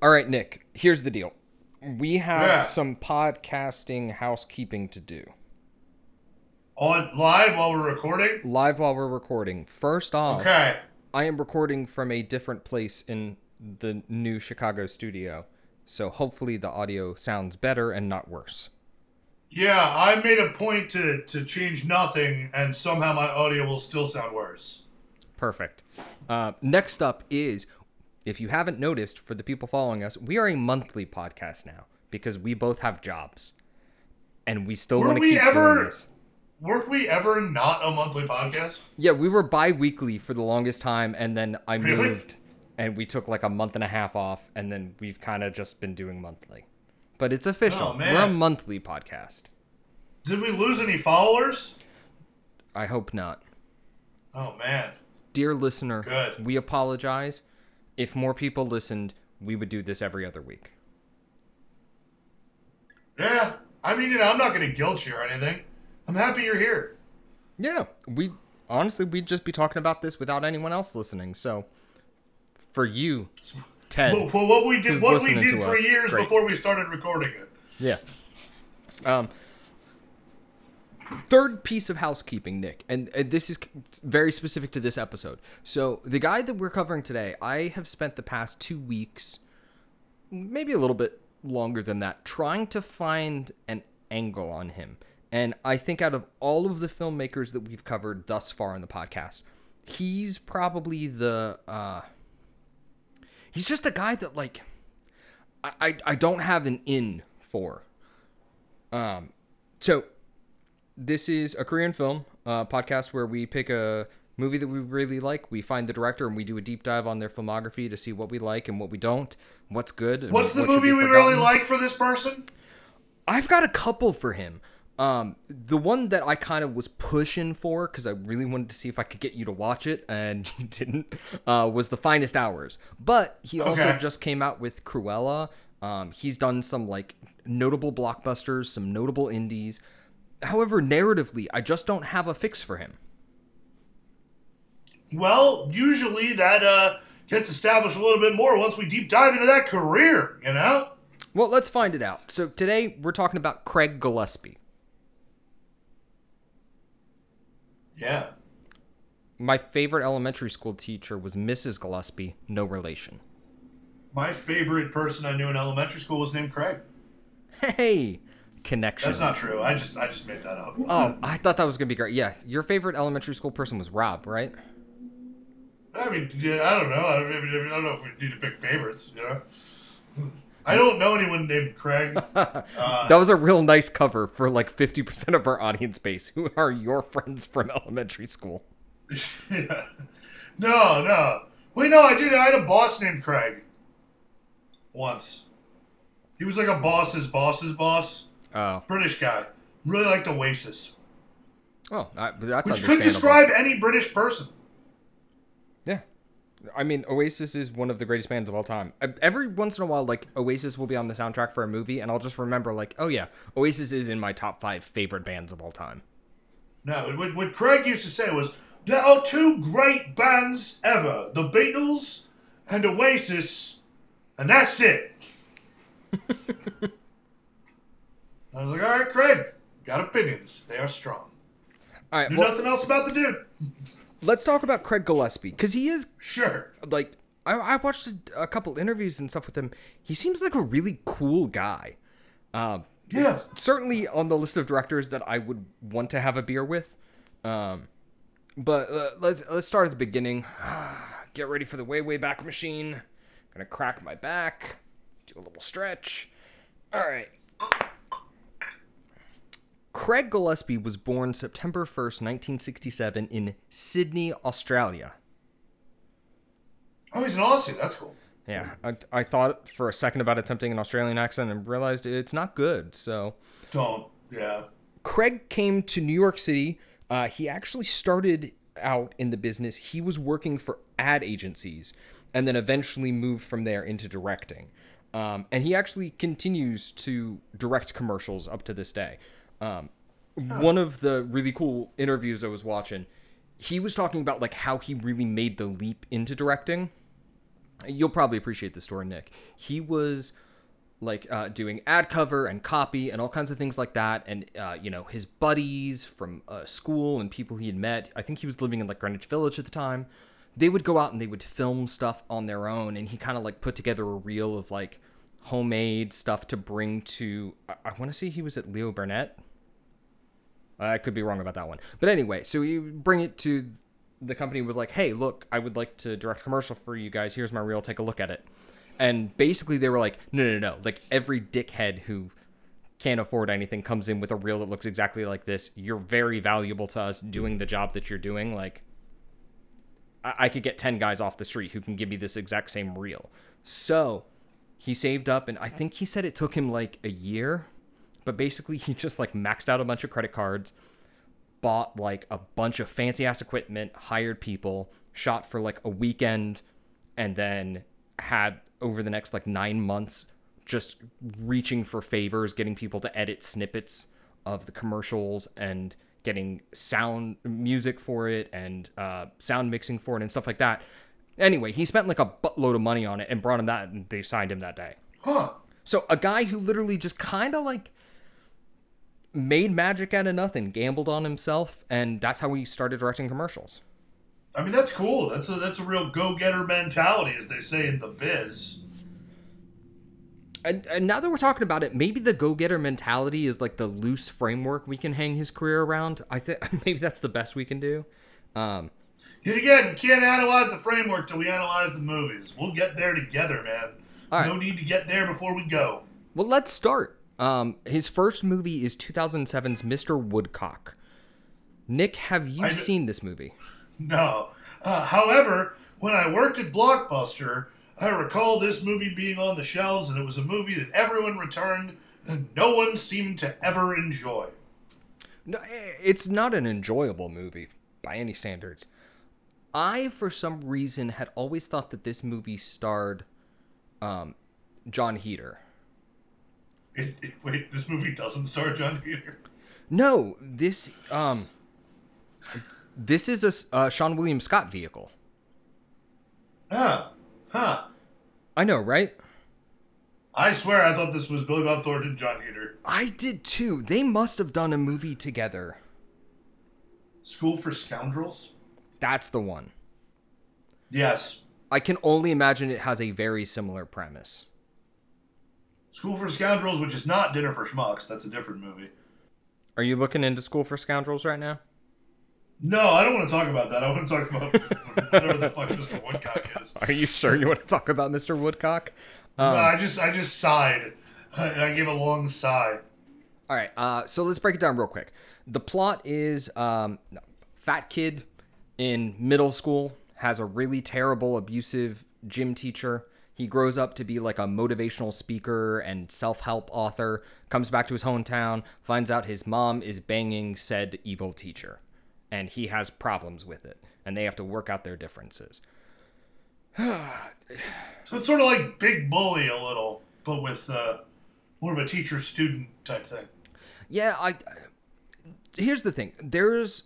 All right, Nick, here's the deal. We have Yeah. some podcasting housekeeping to do. On live while we're recording. Live while we're recording. First off, Okay. I am recording from a different place in the new Chicago studio. So hopefully the audio sounds better and not worse. Yeah, I made a point to to change nothing, and somehow my audio will still sound worse. Perfect. Uh, next up is, if you haven't noticed, for the people following us, we are a monthly podcast now because we both have jobs, and we still want to keep ever- doing this. Weren't we ever not a monthly podcast? Yeah, we were bi-weekly for the longest time, and then I Really? moved, and we took like a month and a half off, and then we've kind of just been doing monthly. But it's official. Oh, we're a monthly podcast. Did we lose any followers? I hope not. Oh man. Dear listener, Good. we apologize. If more people listened, we would do this every other week. Yeah. I mean, you know, I'm not going to guilt you or anything. I'm happy you're here. Yeah, we honestly we'd just be talking about this without anyone else listening. So for you, Ted, Well, well, what we did, what we did for us. years Great. before we started recording it. yeah. Um, third piece of housekeeping, Nick, and, and this is very specific to this episode. So the guy that we're covering today, I have spent the past two weeks, maybe a little bit longer than that, trying to find an angle on him. And I think out of all of the filmmakers that we've covered thus far in the podcast, he's probably the uh he's just a guy that like I I, I don't have an in for. Um so this is a Korean film uh, podcast where we pick a movie that we really like. We find the director and we do a deep dive on their filmography to see what we like and what we don't, what's good. And What's the what movie we really like for this person? I've got a couple for him. Um, the one that I kind of was pushing for because I really wanted to see if I could get you to watch it, and you didn't, uh, was The Finest Hours. But he also Okay. just came out with Cruella. Um, he's done some like notable blockbusters, some notable indies. However, narratively, I just don't have a fix for him. Well, usually that uh, gets established a little bit more once we deep dive into that career, you know? Well, let's find it out. So today we're talking about Craig Gillespie. Yeah. My favorite elementary school teacher was Mrs. Gillespie, no relation. My favorite person I knew in elementary school was named Craig. Hey, connections. That's not true. I just I just made that up. Oh, I thought that was gonna be great. Yeah, your favorite elementary school person was Rob, right? I mean, yeah, I don't know. I don't, I don't know if we need to pick favorites, you know? I don't know anyone named Craig. Uh, that was a real nice cover for like fifty percent of our audience base, who are your friends from elementary school. yeah. No, no. Wait, no, I did. I had a boss named Craig. Once. He was like a boss's boss's boss. Oh, British guy. Really liked Oasis. oh, I, that's Which could describe any British person. Yeah, I mean, Oasis is one of the greatest bands of all time. Every once in a while, like Oasis will be on the soundtrack for a movie, and I'll just remember, like, oh yeah, Oasis is in my top five favorite bands of all time. No, what, what Craig used to say was, there are two great bands ever the Beatles and Oasis, and that's it. I was like, all right, Craig, got opinions. They are strong. All right, Knew well, nothing else about the dude. let's talk about Craig Gillespie because he is Sure. like I, I watched a, a couple interviews and stuff with him. He seems like a really cool guy. Um, Yeah. certainly on the list of directors that I would want to have a beer with. Um, but uh, let's let's start at the beginning. Get ready for the way way back machine. I'm Gonna crack my back. Do a little stretch. All right. Craig Gillespie was born September 1st, 1967 in Sydney, Australia. Oh, he's an Aussie. That's cool. Yeah, I, I thought for a second about attempting an Australian accent and realized it's not good. So, Don't. Yeah. Craig came to New York City. Uh, he actually started out in the business. He was working for ad agencies and then eventually moved from there into directing. Um, and he actually continues to direct commercials up to this day. Um, One of the really cool interviews I was watching, he was talking about like how he really made the leap into directing You'll probably appreciate the story, Nick. He was like uh, doing ad cover and copy and all kinds of things like that. And uh, you know, his buddies from uh, school and people he had met. I think he was living in like Greenwich Village at the time. They would go out and they would film stuff on their own, and he kind of like put together a reel of like homemade stuff to bring to. I, I want to say he was at Leo Burnett. I could be wrong about that one, but anyway, so would bring it to the company was like, "Hey, look, I would like to direct commercial for you guys. Here's my reel. Take a look at it." And basically, they were like, "No, no, no! Like every dickhead who can't afford anything comes in with a reel that looks exactly like this. You're very valuable to us doing the job that you're doing. Like, I, I could get ten guys off the street who can give me this exact same reel." So he saved up, and I think he said it took him like a year, but basically, he just like maxed out a bunch of credit cards bought like a bunch of fancy ass equipment, hired people, shot for like a weekend, and then had over the next like nine months just reaching for favors, getting people to edit snippets of the commercials and getting sound music for it and uh, sound mixing for it and stuff like that. Anyway, he spent like a buttload of money on it and brought him that, and they signed him that day. Huh. So a guy who literally just kind of like made magic out of nothing, gambled on himself, and that's how he started directing commercials. I mean, that's cool. That's a that's a real go getter mentality, as they say in the biz. And, and now that we're talking about it, maybe the go getter mentality is like the loose framework we can hang his career around. I think maybe that's the best we can do. Um, Yet again, can't analyze the framework till we analyze the movies. We'll get there together, man. Right. No need to get there before we go. well, let's start. Um, his first movie is 2007's Mr. Woodcock. Nick, have you I d- seen this movie? No. Uh, however, when I worked at Blockbuster, I recall this movie being on the shelves, and it was a movie that everyone returned and no one seemed to ever enjoy. No, eh, it's not an enjoyable movie by any standards. I, for some reason, had always thought that this movie starred um, Jon Heder. It, it, wait, this movie doesn't star Jon Heder. No, this um, this is a uh, Seann William Scott vehicle. Huh. Huh. I know, right? I swear I thought this was Billy Bob Thornton and Jon Heder. I did too. They must have done a movie together. School for Scoundrels? That's the one. Yes. I can only imagine it has a very similar premise. School for Scoundrels, which is not Dinner for Schmucks. That's a different movie. Are you looking into School for Scoundrels right now? No, I don't want to talk about that. I want to talk about whatever the fuck Mr. Woodcock is. Are you sure you want to talk about Mr. Woodcock? no, I just I just sighed. I, I gave a long sigh. All right, uh, so let's break it down real quick. The plot is um, fat kid in middle school has a really terrible, abusive gym teacher. He grows up to be like a motivational speaker and self help author, comes back to his hometown, finds out his mom is banging said evil teacher, and he has problems with it, and they have to work out their differences. So it's sort of like Big Bully a little, but with uh, more of a teacher student type thing. Yeah, I. Here's the thing. There's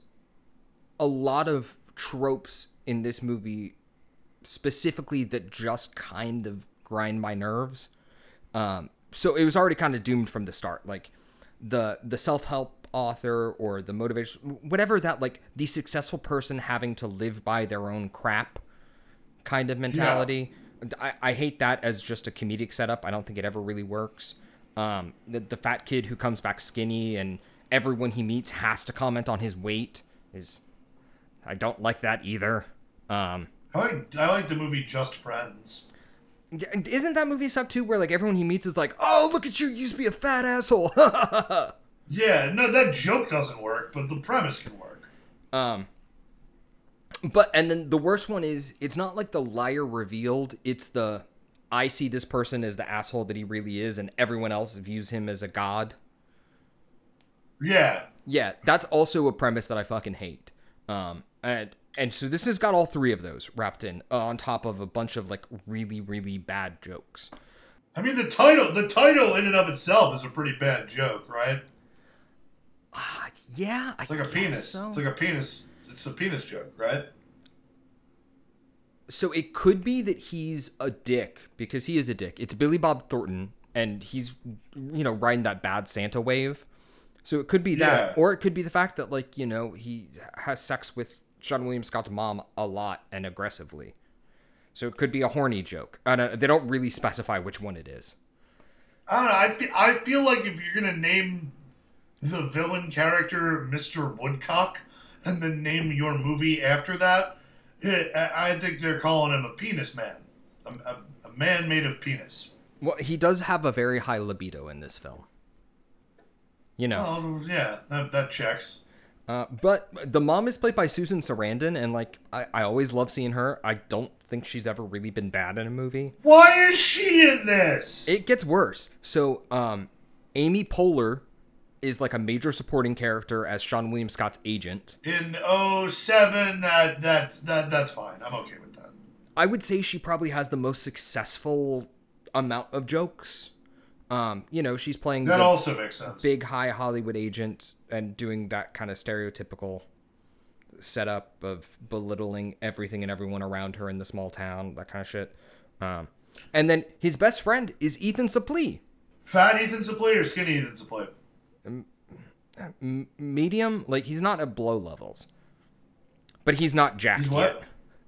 a lot of tropes in this movie, specifically that just kind of grind my nerves. Um, so it was already kind of doomed from the start. Like the the self help author or the motivation, whatever that like the successful person having to live by their own crap kind of mentality. I, I hate that as just a comedic setup. I don't think it ever really works. Um, the, the fat kid who comes back skinny and everyone he meets has to comment on his weight is I don't like that either. Um, I like I like the movie Just Friends. isn't that movie suck too? Where like everyone he meets is like, "Oh, look at you! You used to be a fat asshole." Yeah, no, that joke doesn't work, but the premise can work. Um, but and then the worst one is it's not like the liar revealed. It's the I see this person as the asshole that he really is, and everyone else views him as a god. Yeah, Yeah, that's also a premise that I fucking hate. Um, and and so this has got all three of those wrapped in uh, on top of a bunch of like really really bad jokes. I mean the title the title in and of itself is a pretty bad joke, right? Uh, yeah, I It's like a penis. so. It's like a penis. It's a penis joke, right? so it could be that he's a dick because he is a dick. It's Billy Bob Thornton, and he's you know riding that bad Santa wave. So it could be that, Yeah. or it could be the fact that like you know he has sex with Seann William Scott's mom a lot and aggressively. So it could be a horny joke. I don't, they don't really specify which one it is. I don't know. I feel, I feel like if you're gonna name the villain character Mr. Woodcock and then name your movie after that, eh, I I think they're calling him a penis man, a, a, a man made of penis. Well, he does have a very high libido in this film. You know. Oh yeah, that, that checks. Uh, but the mom is played by Susan Sarandon, and like I, I always love seeing her. I don't think she's ever really been bad in a movie. Why is she in this? It gets worse. So, um, Amy Poehler is like a major supporting character as Seann William Scott's agent. in 07, that that that that's fine. I'm okay with that. I would say she probably has the most successful amount of jokes. Um, you know, she's playing That the also makes sense. big high Hollywood agent and doing that kind of stereotypical setup of belittling everything and everyone around her in the small town, that kind of shit. Um, and then his best friend is Ethan Suplee, Fat Ethan Suplee or skinny Ethan Suplee? M- medium. Like he's not at blow levels, but he's not jacked He's yet.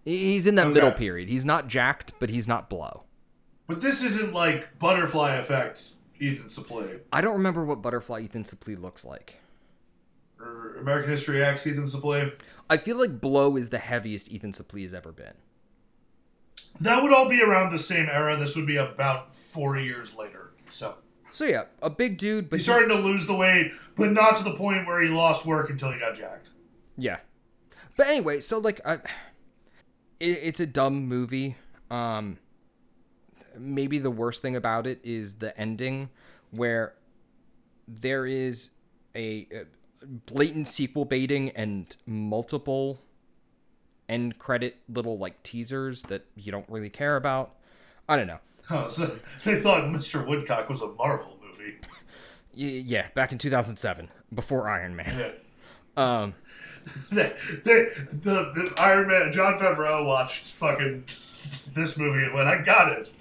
He's in that middle period. He's not jacked, but he's not blow. But this isn't like butterfly effect Ethan Suplee I don't remember what butterfly Ethan Suplee looks like. Or American History X Ethan Suplee. I feel like blow is the heaviest Ethan Suplee has ever been. That would all be around the same era. This would be about four years later. So So yeah, a big dude, but he's he- starting to lose the weight, but not to the point where he lost work until he got jacked. Yeah. But anyway, so like I, it, it's a dumb movie. Um maybe the worst thing about it is the ending where there is a, a blatant sequel baiting and multiple end credit little like teasers that you don't really care about. I don't know. Oh, so they thought Mr. Woodcock was a Marvel movie. Yeah, back in 2007 before Iron Man. Yeah. Um They, they, the, the Iron Man, Jon Favreau watched fucking this movie and went, I got it.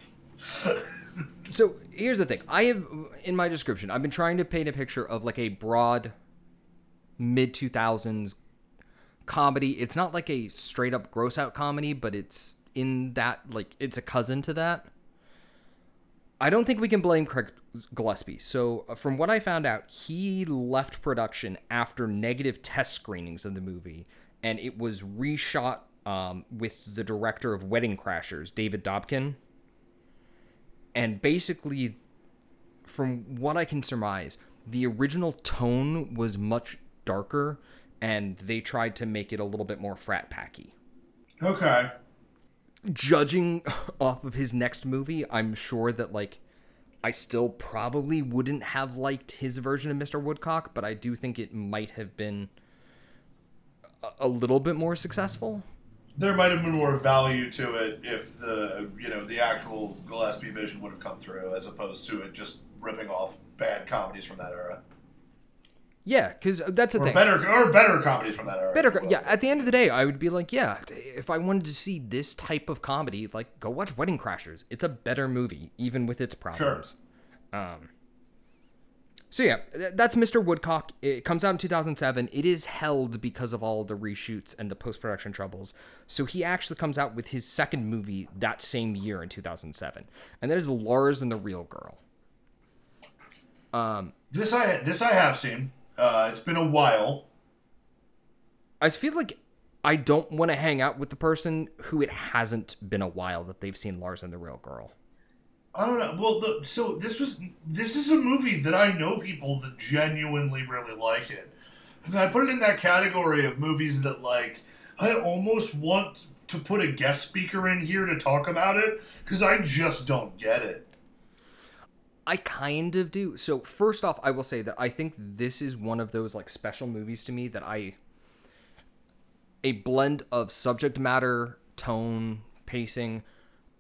So here's the thing. I have in my description, I've been trying to paint a picture of like a broad mid 2000s comedy. It's not like a straight up gross out comedy, but it's in that like it's a cousin to that. I don't think we can blame Craig Gillespie. So, uh, from what I found out, he left production after negative test screenings of the movie, and it was reshot um, with the director of Wedding Crashers, David Dobkin. And basically, from what I can surmise, the original tone was much darker, and they tried to make it a little bit more frat packy Okay. judging off of his next movie, I'm sure that like I still probably wouldn't have liked his version of Mr. Woodcock, but I do think it might have been a, little bit more successful. There might have been more value to it if the, you know, the actual Gillespie vision would have come through as opposed to it just ripping off bad comedies from that era. Yeah, because that's the Or thing. better, or better comedies from that era. Better, yeah. At the end of the day, I would be like, yeah, if I wanted to see this type of comedy, like go watch Wedding Crashers. It's a better movie, even with its problems. Um. So yeah, that's Mr. Woodcock. It comes out in 2007. It is held because of all the reshoots and the post production troubles. So he actually comes out with his second movie that same year in 2007, and that is Lars and the Real Girl. Um. This I this I have seen. Uh, it's been a while. I feel like I don't want to hang out with the person who it hasn't been a while that they've seen Lars and the Real Girl. I don't know. Well, the, so this was this is a movie that I know people that genuinely really like it, and I put it in that category of movies that like I almost want to put a guest speaker in here to talk about it because I just don't get it. I kind of do. So first off, I will say that I think this is one of those like special movies to me that I a blend of subject matter, tone, pacing,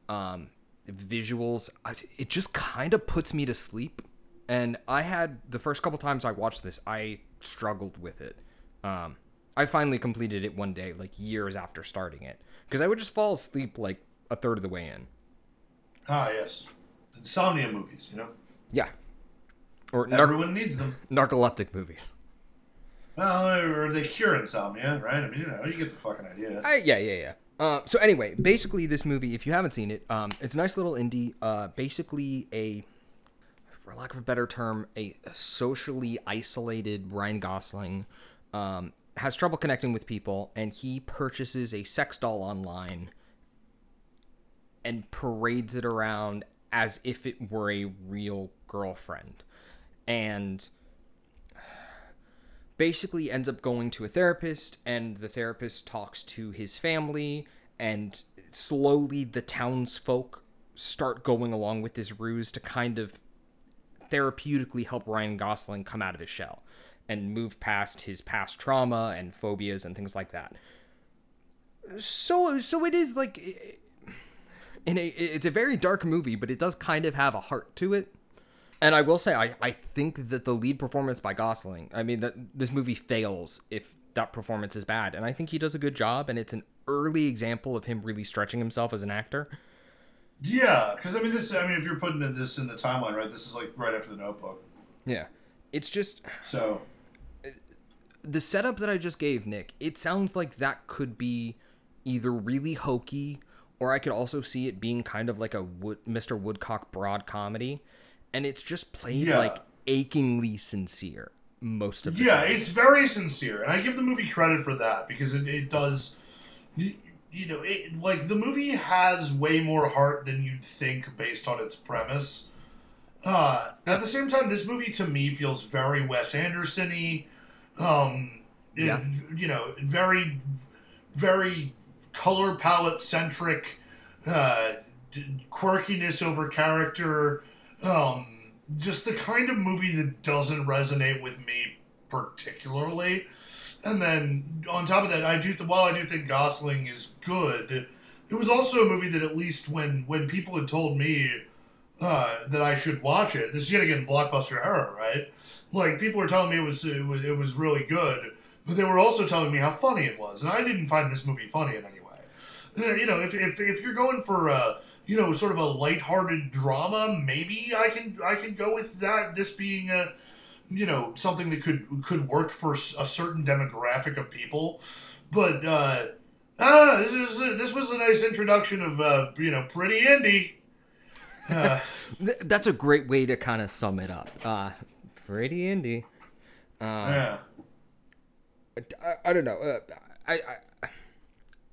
um, visuals. I- It just kind of puts me to sleep. And I had the first couple times I watched this, I struggled with it. Um, I finally completed it one day, like years after starting it, because I would just fall asleep like a third of the way in. Ah, yes. Insomnia movies, you know? Yeah. Or nar- Everyone needs them. narcoleptic movies. Well, or they cure insomnia, right? I mean, you know, you get the fucking idea. I, yeah, yeah, yeah. Uh, so anyway, basically, this movie, if you haven't seen it, um, it's a nice little indie. Uh, basically, a, for lack of a better term, a socially isolated Ryan Gosling um, has trouble connecting with people, and he purchases a sex doll online and parades it around as if it were a real girlfriend, and basically ends up going to a therapist and the therapist talks to his family and slowly the townsfolk start going along with this ruse to kind of therapeutically help Ryan Gosling come out of his shell and move past his past trauma and phobias and things like that. So so it is like in a it's a very dark movie, but it does kind of have a heart to it. And I will say, I, I think that the lead performance by Gosling, I mean, that this movie fails if that performance is bad. And I think he does a good job, and it's an early example of him really stretching himself as an actor. Yeah, because I mean, this. I mean, if you're putting this in the timeline, right? This is like right after the Notebook. Yeah. It's just So the setup that I just gave, Nick, it sounds like that could be either really hokey or I could also see it being kind of like a Wood, Mr. Woodcock broad comedy. And it's just played Yeah. like achingly sincere most of the yeah, time. it's very sincere, and I give the movie credit for that because it, it does. You, you know, it, like the movie has way more heart than you'd think based on its premise. Uh, at the same time, this movie to me feels very Wes Anderson-y. Um, it- Yeah. you know, very, very color palette centric, uh, quirkiness over character. Um, just the kind of movie that doesn't resonate with me particularly. And then on top of that, I do th- while I do think Gosling is good, it was also a movie that at least when when people had told me uh, that I should watch it, this is yet again blockbuster era, right? Like people were telling me it was it was it was really good, but they were also telling me how funny it was, and I didn't find this movie funny way. Uh, You know, if if, if you're going for a, you know sort of a lighthearted drama, maybe I can I can go with that. This being a you know something that could could work for a certain demographic of people, but uh, ah, this was this was a nice introduction of uh, you know pretty indie. Uh, That's a great way to kind of sum it up. Uh, pretty indie. yeah. I, I don't know. Uh, I, I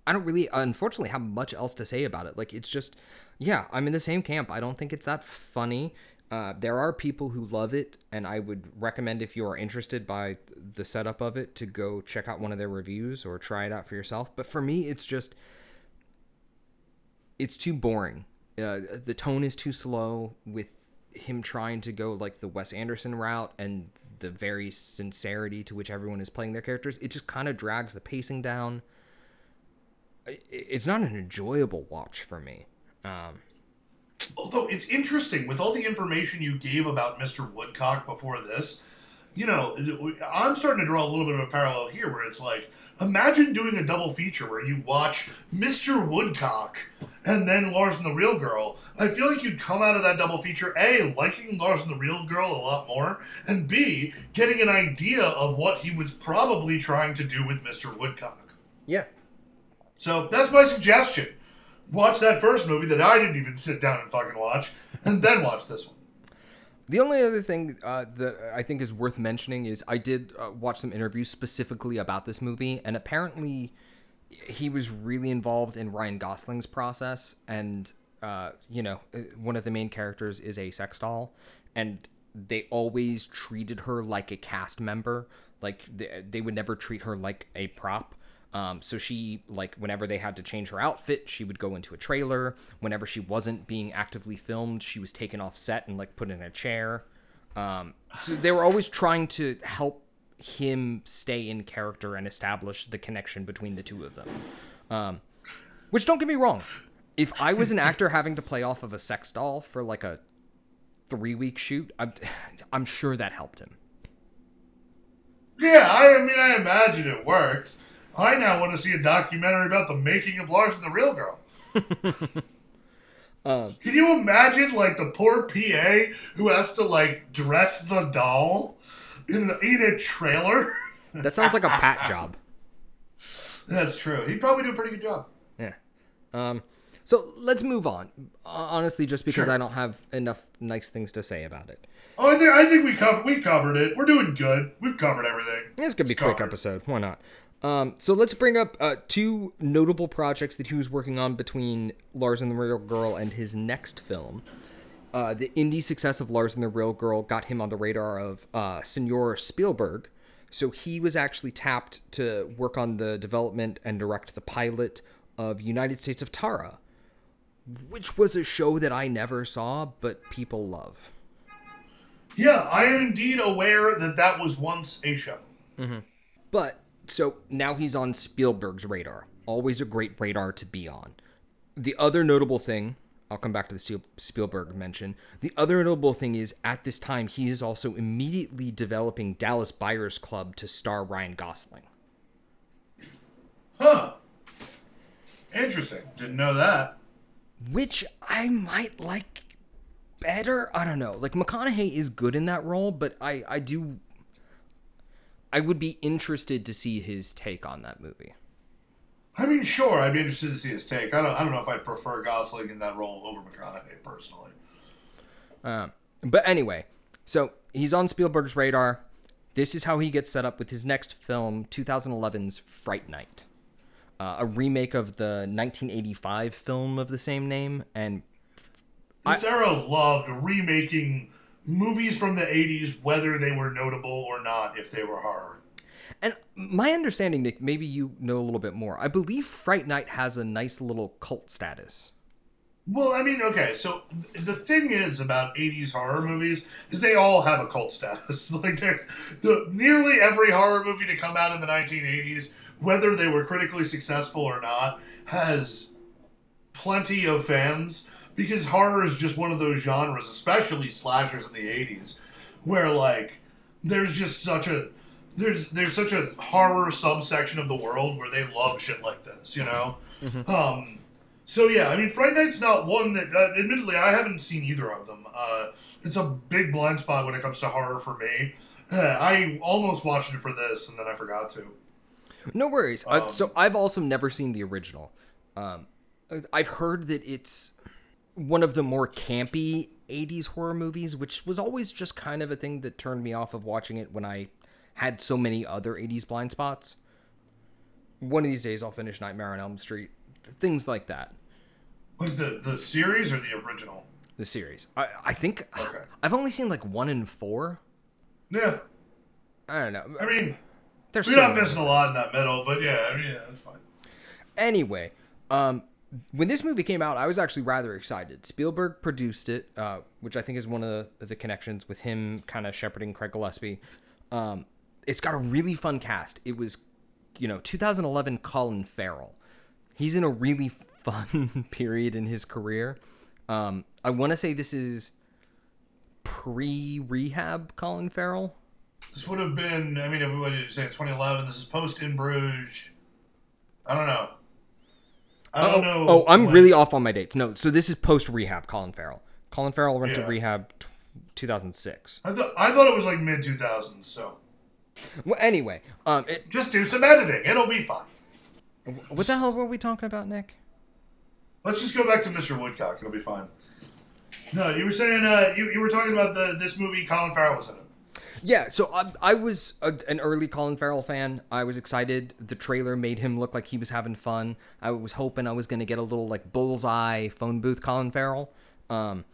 I don't really, unfortunately, have much else to say about it. Like, it's just, yeah, I'm in the same camp. I don't think it's that funny. Uh, there are people who love it, and I would recommend if you are interested by the setup of it to go check out one of their reviews or try it out for yourself. But for me, it's just, it's too boring. Uh, the tone is too slow with him trying to go like the Wes Anderson route and the very sincerity to which everyone is playing their characters. It just kind of drags the pacing down. It's not an enjoyable watch for me. Um, Although it's interesting with all the information you gave about Mr. Woodcock before this, you know, I'm starting to draw a little bit of a parallel here where it's like, imagine doing a double feature where you watch Mr. Woodcock and then Lars and the Real Girl. I feel like you'd come out of that double feature, A, liking Lars and the Real Girl a lot more, and B, getting an idea of what he was probably trying to do with Mr. Woodcock. yeah, So that's my suggestion. Watch that first movie that I didn't even sit down and fucking watch, and then watch this one. The only other thing uh, that I think is worth mentioning is I did uh, watch some interviews specifically about this movie, and apparently he was really involved in Ryan Gosling's process. And, uh, you know, uh, one of the main characters is a sex doll, and they always treated her like a cast member. Like, they, they would never treat her like a prop. Um, so she like whenever they had to change her outfit, she would go into a trailer. Whenever she wasn't being actively filmed, she was taken off set and like put in a chair. Um, so they were always trying to help him stay in character and establish the connection between the two of them. Um, which don't get me wrong, if I was an actor having to play off of a sex doll for like a three week shoot, I'm I'm sure that helped him. Yeah, I mean, I imagine it works. I now want to see a documentary about the making of Lars and the Real Girl. Um, Can you imagine, like, the poor PA who has to, like, dress the doll in, the, in a trailer? that sounds like a pat job. That's true. He'd probably do a pretty good job. Yeah. Um, so let's move on. Honestly, just because Sure. I don't have enough nice things to say about it. Oh, I think, I think we, covered, we covered it. We're doing good. We've covered everything. This could be a quick covered. episode. Why not? Um, so let's bring up uh, two notable projects that he was working on between Lars and the Real Girl and his next film. Uh, the indie success of Lars and the Real Girl got him on the radar of uh, Senor Spielberg. So he was actually tapped to work on the development and direct the pilot of United States of Tara, which was a show that I never saw, but people love. Yeah, I am indeed aware that that was once a show. But so now he's on Spielberg's radar. Always a great radar to be on. The other notable thing, I'll come back to the Spielberg mention. The other notable thing is at this time he is also immediately developing Dallas Buyers Club to star Ryan Gosling. Huh. Interesting. Didn't know that. which I might like better. I don't know. Like McConaughey is good in that role, but I I do I would be interested to see his take on that movie. I mean, sure, I'd be interested to see his take. I don't, I don't know if I'd prefer Gosling in that role over McConaughey personally. Um, but anyway, so he's on Spielberg's radar. This is how he gets set up with his next film, 2011's Fright Night, uh, a remake of the 1985 film of the same name. And This era loved remaking movies from the 80s, whether they were notable or not, if they were horror. and my understanding, Nick, maybe you know a little bit more. I believe Fright Night has a nice little cult status. Well, I mean, okay, so the thing is about 80s horror movies is they all have a cult status. like, they're, the, nearly every horror movie to come out in the 1980s, whether they were critically successful or not, has plenty of fans because horror is just one of those genres, especially slashers in the 80s, where, like, there's just such a. There's there's such a horror subsection of the world where they love shit like this, you know. Um, so yeah, I mean, Fright Night's not one that, uh, admittedly, I haven't seen either of them. Uh, it's a big blind spot when it comes to horror for me. Uh, I almost watched it for this, and then I forgot to. No worries. Uh, Um, so I've also never seen the original. Um, I've heard that it's one of the more campy 80s horror movies, which was always just kind of a thing that turned me off of watching it when I had so many other 80s blind spots. One of these days I'll finish Nightmare on Elm Street. Things like that. Like the the series or the original? The series. I, I think Okay. I've only seen like one and four. Yeah, I don't know. I mean, There's we're so not missing a lot in that middle, but yeah, I mean, yeah, that's fine. Anyway, um, when this movie came out, I was actually rather excited. Spielberg produced it, uh, which I think is one of the, the connections with him kind of shepherding Craig Gillespie. Um, it's got a really fun cast. It was, you know, 2011 Colin Farrell. He's in a really fun period in his career. Um, I want to say this is pre rehab Colin Farrell. This would have been, I mean, everybody say 2011. This is post in Bruges. I don't know. I don't oh, know. oh, I'm when- really off on my dates. No, so this is post rehab Colin Farrell. Colin Farrell went to rehab t- 2006. I thought I thought it was like mid 2000s. So Well, anyway, um, it, just do some editing. It'll be fine. what the hell were we talking about, Nick? Let's just go back to Mr. Woodcock. It'll be fine. No, you were saying uh, you, you were talking about the this movie. Colin Farrell was in. Yeah, so I, I was a, an early Colin Farrell fan. I was excited. The trailer made him look like he was having fun. I was hoping I was going to get a little like bullseye phone booth Colin Farrell. Um,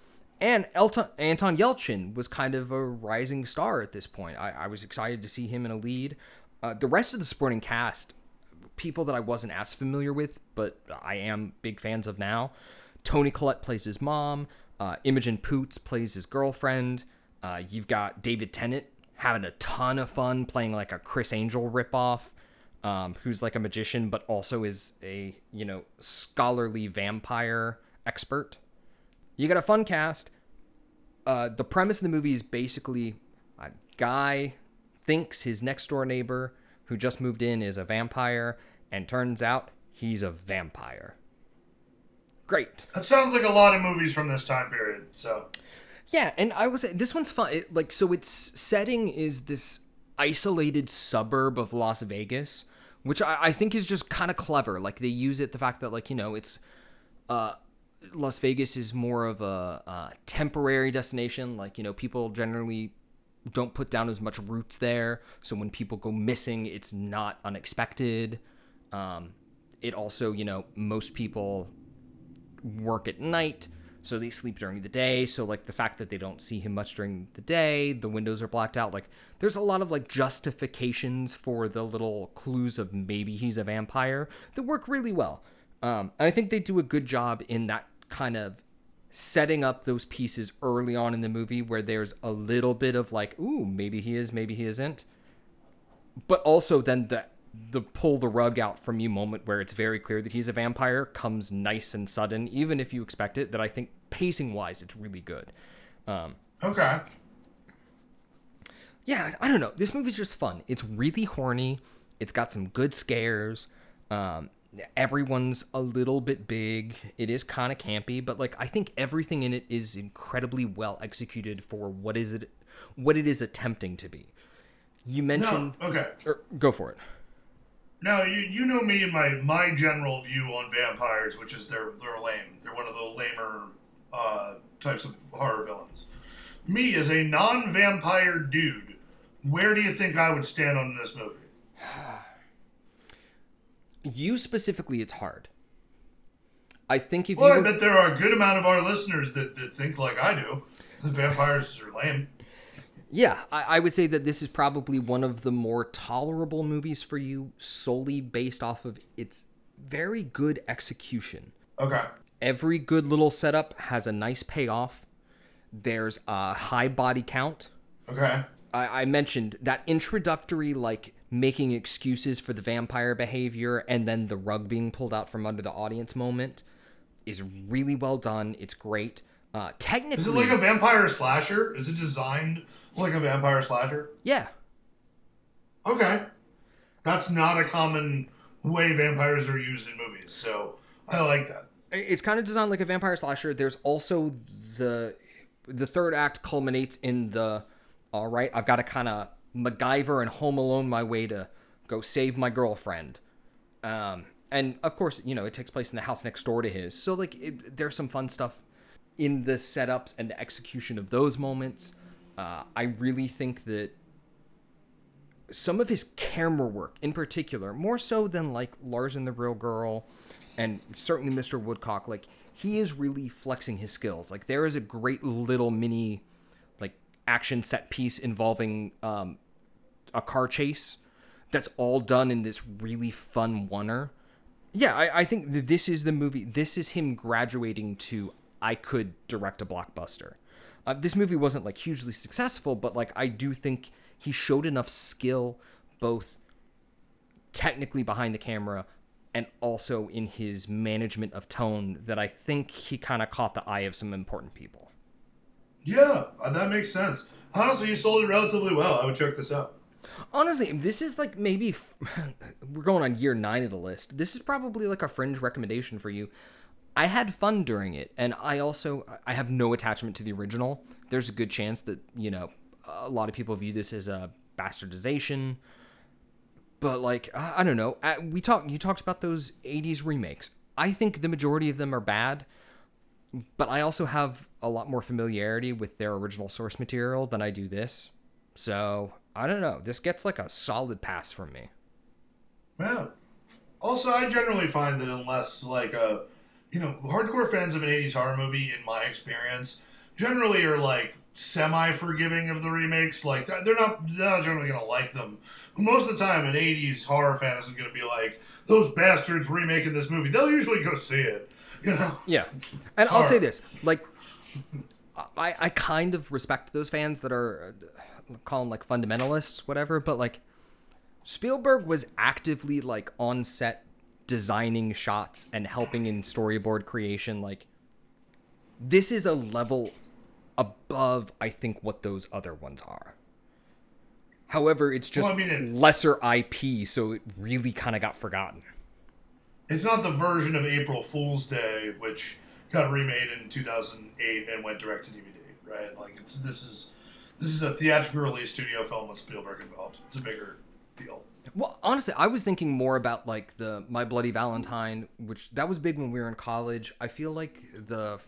and Elton, Anton Yelchin was kind of a rising star at this point. I, I was excited to see him in a lead. Uh, the rest of the supporting cast, people that I wasn't as familiar with, but I am big fans of now. Toni Collette plays his mom. Uh, Imogen Poots plays his girlfriend. Uh, you've got David Tennant having a ton of fun playing like a Criss Angel ripoff, um, who's like a magician but also is a you know scholarly vampire expert. You got a fun cast. Uh, the premise of the movie is basically a guy thinks his next door neighbor who just moved in is a vampire, and turns out he's a vampire. Great. That sounds like a lot of movies from this time period. So Yeah, and I was this one's fun. It, like, so its setting is this isolated suburb of Las Vegas, which I, I think is just kind of clever. Like they use it the fact that like you know it's uh Las Vegas is more of a uh, temporary destination. Like you know people generally don't put down as much roots there, so when people go missing, it's not unexpected. Um, it also you know most people work at night so they sleep during the day so like the fact that they don't see him much during the day the windows are blacked out like there's a lot of like justifications for the little clues of maybe he's a vampire that work really well um, and i think they do a good job in that kind of setting up those pieces early on in the movie where there's a little bit of like ooh maybe he is maybe he isn't but also then the the pull the rug out from you moment where it's very clear that he's a vampire comes nice and sudden, even if you expect it. That I think pacing wise, it's really good. Um, okay, yeah, I don't know. This movie's just fun. It's really horny. It's got some good scares. Um, everyone's a little bit big. It is kind of campy, but like I think everything in it is incredibly well executed for what is it, what it is attempting to be. You mentioned. no, okay. Or, go for it. Now you you know me and my my general view on vampires, which is they're they're lame. They're one of the lamer uh, types of horror villains. Me as a non-vampire dude, where do you think I would stand on this movie? You specifically, it's hard. I think if you Well, you I bet there are a good amount of our listeners that, that think like I do. The vampires are lame. Yeah, I, I would say that this is probably one of the more tolerable movies for you, solely based off of its very good execution. Okay. Every good little setup has a nice payoff. There's a high body count. Okay. I, I mentioned that introductory, like making excuses for the vampire behavior and then the rug being pulled out from under the audience moment is really well done. It's great. Uh, technically, Is it like a vampire slasher? Is it designed like a vampire slasher? yeah, Okay. That's not a common way vampires are used in movies, so I like that. It's kind of designed like a vampire slasher. There's also the the third act culminates in the all right, I've got to kind of MacGyver and Home Alone my way to go save my girlfriend. Um, and of course, you know, it takes place in the house next door to his. So like, it, there's some fun stuff in the setups and the execution of those moments. Uh, I really think that some of his camera work in particular more so than like lars and the real girl and certainly mr woodcock like he is really flexing his skills. Like there is a great little mini like action set piece involving um, a car chase that's all done in this really fun oneer. Yeah I, I think this is the movie this is him graduating to i could direct a blockbuster. Uh, this movie wasn't like hugely successful but like i do think he showed enough skill both technically behind the camera and also in his management of tone that i think he kind of caught the eye of some important people Yeah, uh, that makes sense. Honestly, you sold it relatively well. I would check this out. honestly this is like maybe f- we're going on year nine of the list this is probably like a fringe recommendation for you i had fun during it and i also i have no attachment to the original there's a good chance that you know a lot of people view this as a bastardization but like i I don't know. Uh, we talked you talked about those 80s remakes. I think the majority of them are bad but i also have a lot more familiarity with their original source material than i do this. So i don't know. This gets like a solid pass from me. Yeah. Also, I generally find that unless like a, you know, hardcore fans of an '80s horror movie, in my experience, generally are like semi-forgiving of the remakes. Like they're not, they're not generally gonna like them. Most of the time, an '80s horror fan isn't gonna be like those bastards remaking this movie. They'll usually go see it. You know. Yeah, and I'll say this: like, I I kind of respect those fans that are uh, call them like fundamentalists, whatever. But like, Spielberg was actively like on set designing shots and helping in storyboard creation. Like, this is a level above, I think, what those other ones are. However, it's just Well, I mean, it- lesser IP, so it really kind of got forgotten. It's not the version of April Fool's Day which got remade in 2008 and went direct to DVD, right? Like it's this is this is a theatrical release studio film with Spielberg involved. It's a bigger deal. Well, honestly, I was thinking more about like the My Bloody Valentine, which that was big when we were in college. I feel like the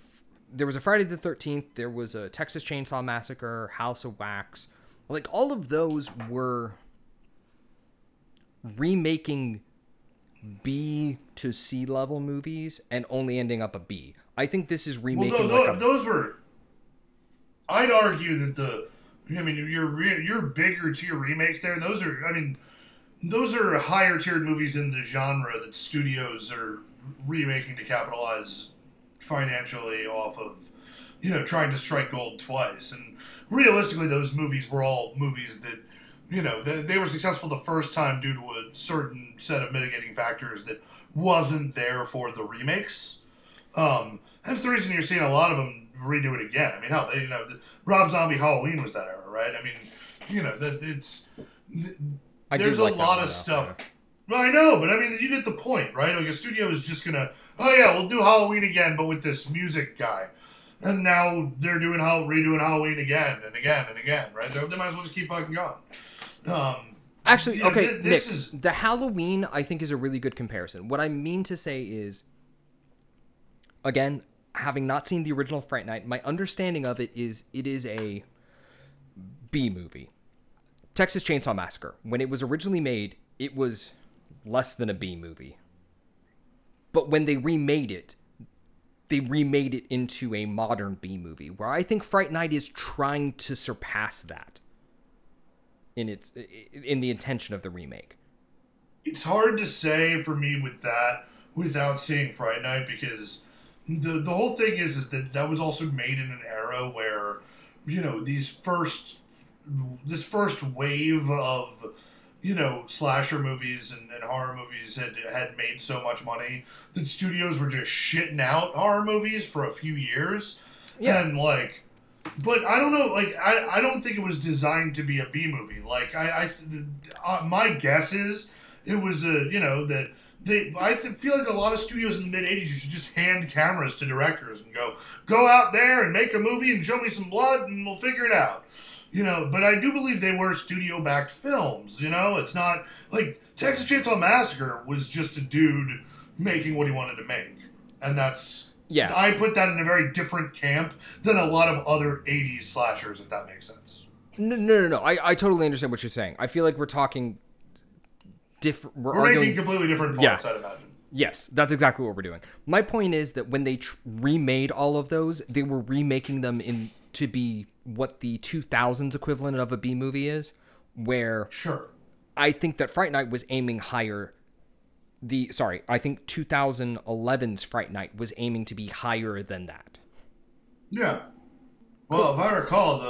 there was a Friday the Thirteenth, there was a Texas Chainsaw Massacre, House of Wax, like all of those were remaking B to C level movies and only ending up a B. I think this is Well, remaking like a those were. I'd argue that the. I mean, your re- your bigger tier remakes there. Those are. I mean, those are higher tiered movies in the genre that studios are remaking to capitalize financially off of. You know, trying to strike gold twice, and realistically, those movies were all movies that. You know, they, they were successful the first time due to a certain set of mitigating factors that wasn't there for the remakes. Um, that's the reason you're seeing a lot of them redo it again. I mean, hell, they you know, the, Rob Zombie Halloween was that era, right? I mean, you know, that it's th- there's like a that lot of stuff. Well, I know, but I mean, you get the point, right? Like a studio is just gonna, oh yeah, we'll do Halloween again, but with this music guy, and now they're doing how redoing Halloween again and again and again, right? They, they might as well just keep fucking going. Um, Actually, know, okay, Nick, is the Halloween I think is a really good comparison. What I mean to say is, again, having not seen the original Fright Night, my understanding of it is it is a B movie. Texas Chainsaw Massacre, when it was originally made, it was less than a B movie. But when they remade it, they remade it into a modern B movie, where I think Fright Night is trying to surpass that in its in the intention of the remake. it's hard to say for me with that without seeing Fright Night because the the whole thing is is that that was also made in an era where you know these first this first wave of you know slasher movies and, and horror movies had had made so much money that studios were just shitting out horror movies for a few years Yeah. and like but I don't know. Like, I, I don't think it was designed to be a B movie. Like, I, I uh, my guess is it was a, you know, that they. I th- feel like a lot of studios in the mid '80s used to just hand cameras to directors and go, go out there and make a movie and show me some blood and we'll figure it out. You know, but I do believe they were studio-backed films. You know, it's not like Texas Chainsaw Massacre was just a dude making what he wanted to make, and that's Yeah. I put that in a very different camp than a lot of other 80s slashers, if that makes sense. No, no, no, no. I, I totally understand what you're saying. I feel like we're talking different. We're, We're arguing. making completely different Yeah. points, I'd imagine. yes, that's exactly what we're doing. My point is that when they tr- remade all of those, they were remaking them in to be what the 2000s equivalent of a B movie is, where Sure. I think that Fright Night was aiming higher. The sorry, I think 2011's Fright Night was aiming to be higher than that. Yeah. Well, if I recall, the,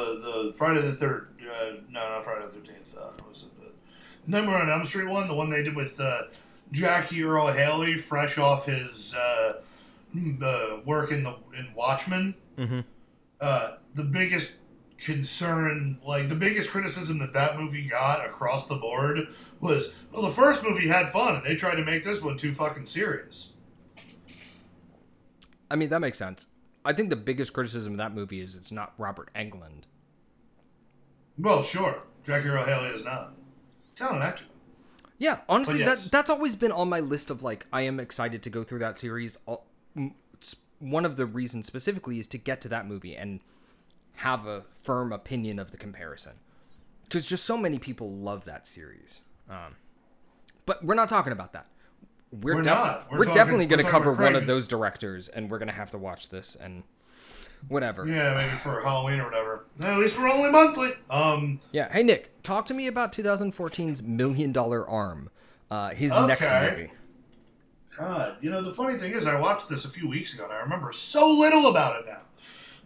the Friday the Third, uh, no, not Friday the Thirteenth. Uh, was it the Nightmare on Elm Street one? The one they did with uh, Jackie Earle Haley, fresh off his uh, mm, uh, work in the in Watchmen. Mhm. The biggest concern, like the biggest criticism that that movie got across the board was, well, the first movie had fun, and they tried to make this one too fucking serious. I mean, that makes sense. I think the biggest criticism of that movie is it's not Robert Englund. Well, sure, Jackie Earle Haley is not talented actor. Yeah, honestly, yes. that that's always been on my list of like I am excited to go through that series. One of the reasons specifically is to get to that movie and have a firm opinion of the comparison, because just so many people love that series. Um, but we're not talking about that. We're, We're not. We're We're, talking- definitely going to cover one of those directors, and we're going to have to watch this and whatever. Yeah, maybe for Halloween or whatever. At least we're only monthly. Um, Yeah. Hey Nick, talk to me about 2014's Million Dollar Arm, uh, his next movie. God, you know the funny thing is, I watched this a few weeks ago, and I remember so little about it now.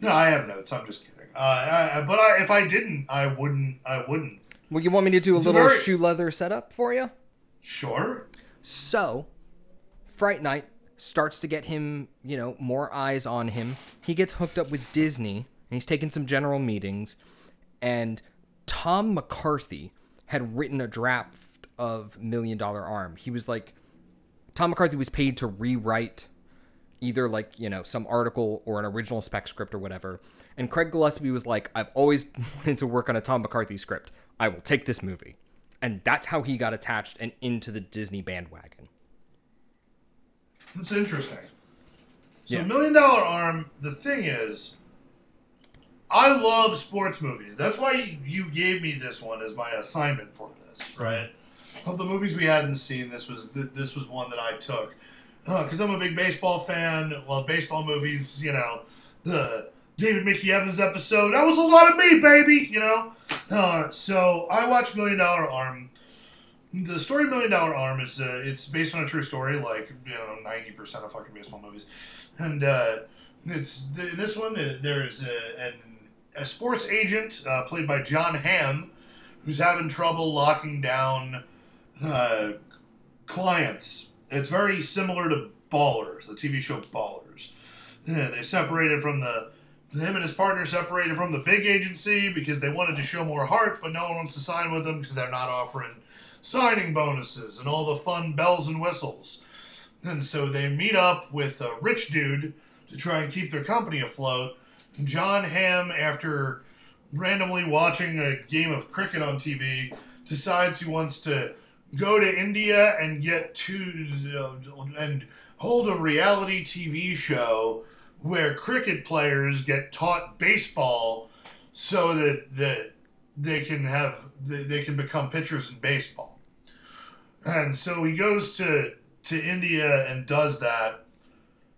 No, I have notes. I'm just kidding. Uh, I, but I, if I didn't, I wouldn't. I wouldn't. Well, you want me to do a It's little very- shoe leather setup for you? Sure. So, Fright Night starts to get him, you know, more eyes on him. He gets hooked up with Disney, and he's taking some general meetings. And Tom McCarthy, had written a draft of Million Dollar Arm. He was like, Tom McCarthy was paid to rewrite either like you know some article or an original spec script or whatever. And Craig Gillespie was like, I've always wanted to work on a Tom McCarthy script. I will take this movie. And that's how he got attached and into the Disney bandwagon. It's interesting. So Yeah. Million Dollar Arm, the thing is, I love sports movies. That's why you gave me this one as my assignment for this, right? Of the movies we hadn't seen, this was this was one that I took uh, because I'm a big baseball fan. Love baseball movies. You know, the David Mickey Evans episode. That was a lot of me, baby. You know, uh, so I watched Million Dollar Arm. The story Million Dollar Arm is uh, it's based on a true story, like you know, ninety percent of fucking baseball movies, and uh, it's th- this one. Uh, there's a, an, a sports agent uh, played by Jon Hamm, who's having trouble locking down uh, clients. It's very similar to Ballers, the TV show Ballers. Yeah, they separated from the him and his partner separated from the big agency because they wanted to show more heart, but no one wants to sign with them because they're not offering signing bonuses and all the fun bells and whistles. And so they meet up with a rich dude to try and keep their company afloat. And Jon Hamm, after randomly watching a game of cricket on TV, decides he wants to go to India and get to uh, and hold a reality TV show where cricket players get taught baseball so that that they can have they, can become pitchers in baseball. And so he goes to to India and does that.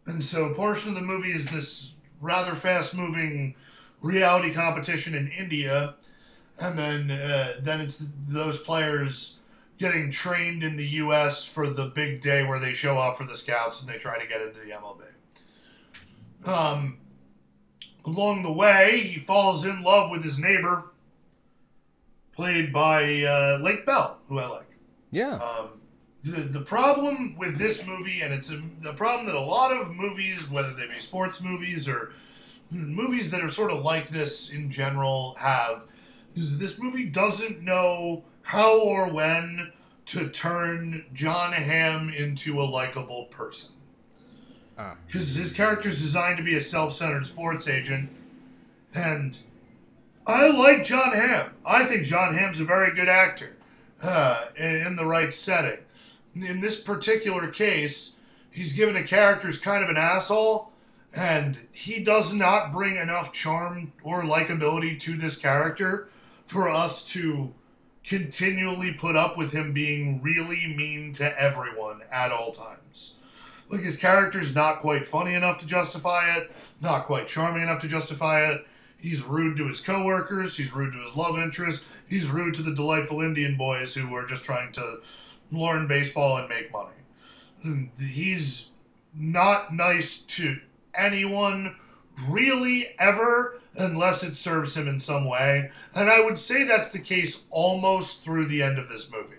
And so a portion of the movie is this rather fast moving reality competition in India. And then uh, then it's those players getting trained in the U.S. for the big day where they show off for the scouts and they try to get into the MLB. Um, along the way, he falls in love with his neighbor, played by uh, Lake Bell, who I like. Yeah. Um, the, the problem with this movie, and it's a, the problem that a lot of movies, whether they be sports movies or movies that are sort of like this in general, have, is this movie doesn't know how or when to turn Jon Hamm into a likable person. Because his character's designed to be a self centered sports agent, and I like Jon Hamm. I think Jon Hamm's a very good actor uh, in, in the right setting. In this particular case, he's given a character who's kind of an asshole, and he does not bring enough charm or likability to this character for us to continually put up with him being really mean to everyone at all times. Like his character's not quite funny enough to justify it, not quite charming enough to justify it. He's rude to his coworkers, he's rude to his love interest, he's rude to the delightful Indian boys who are just trying to learn baseball and make money. He's not nice to anyone really ever unless it serves him in some way. And I would say that's the case almost through the end of this movie.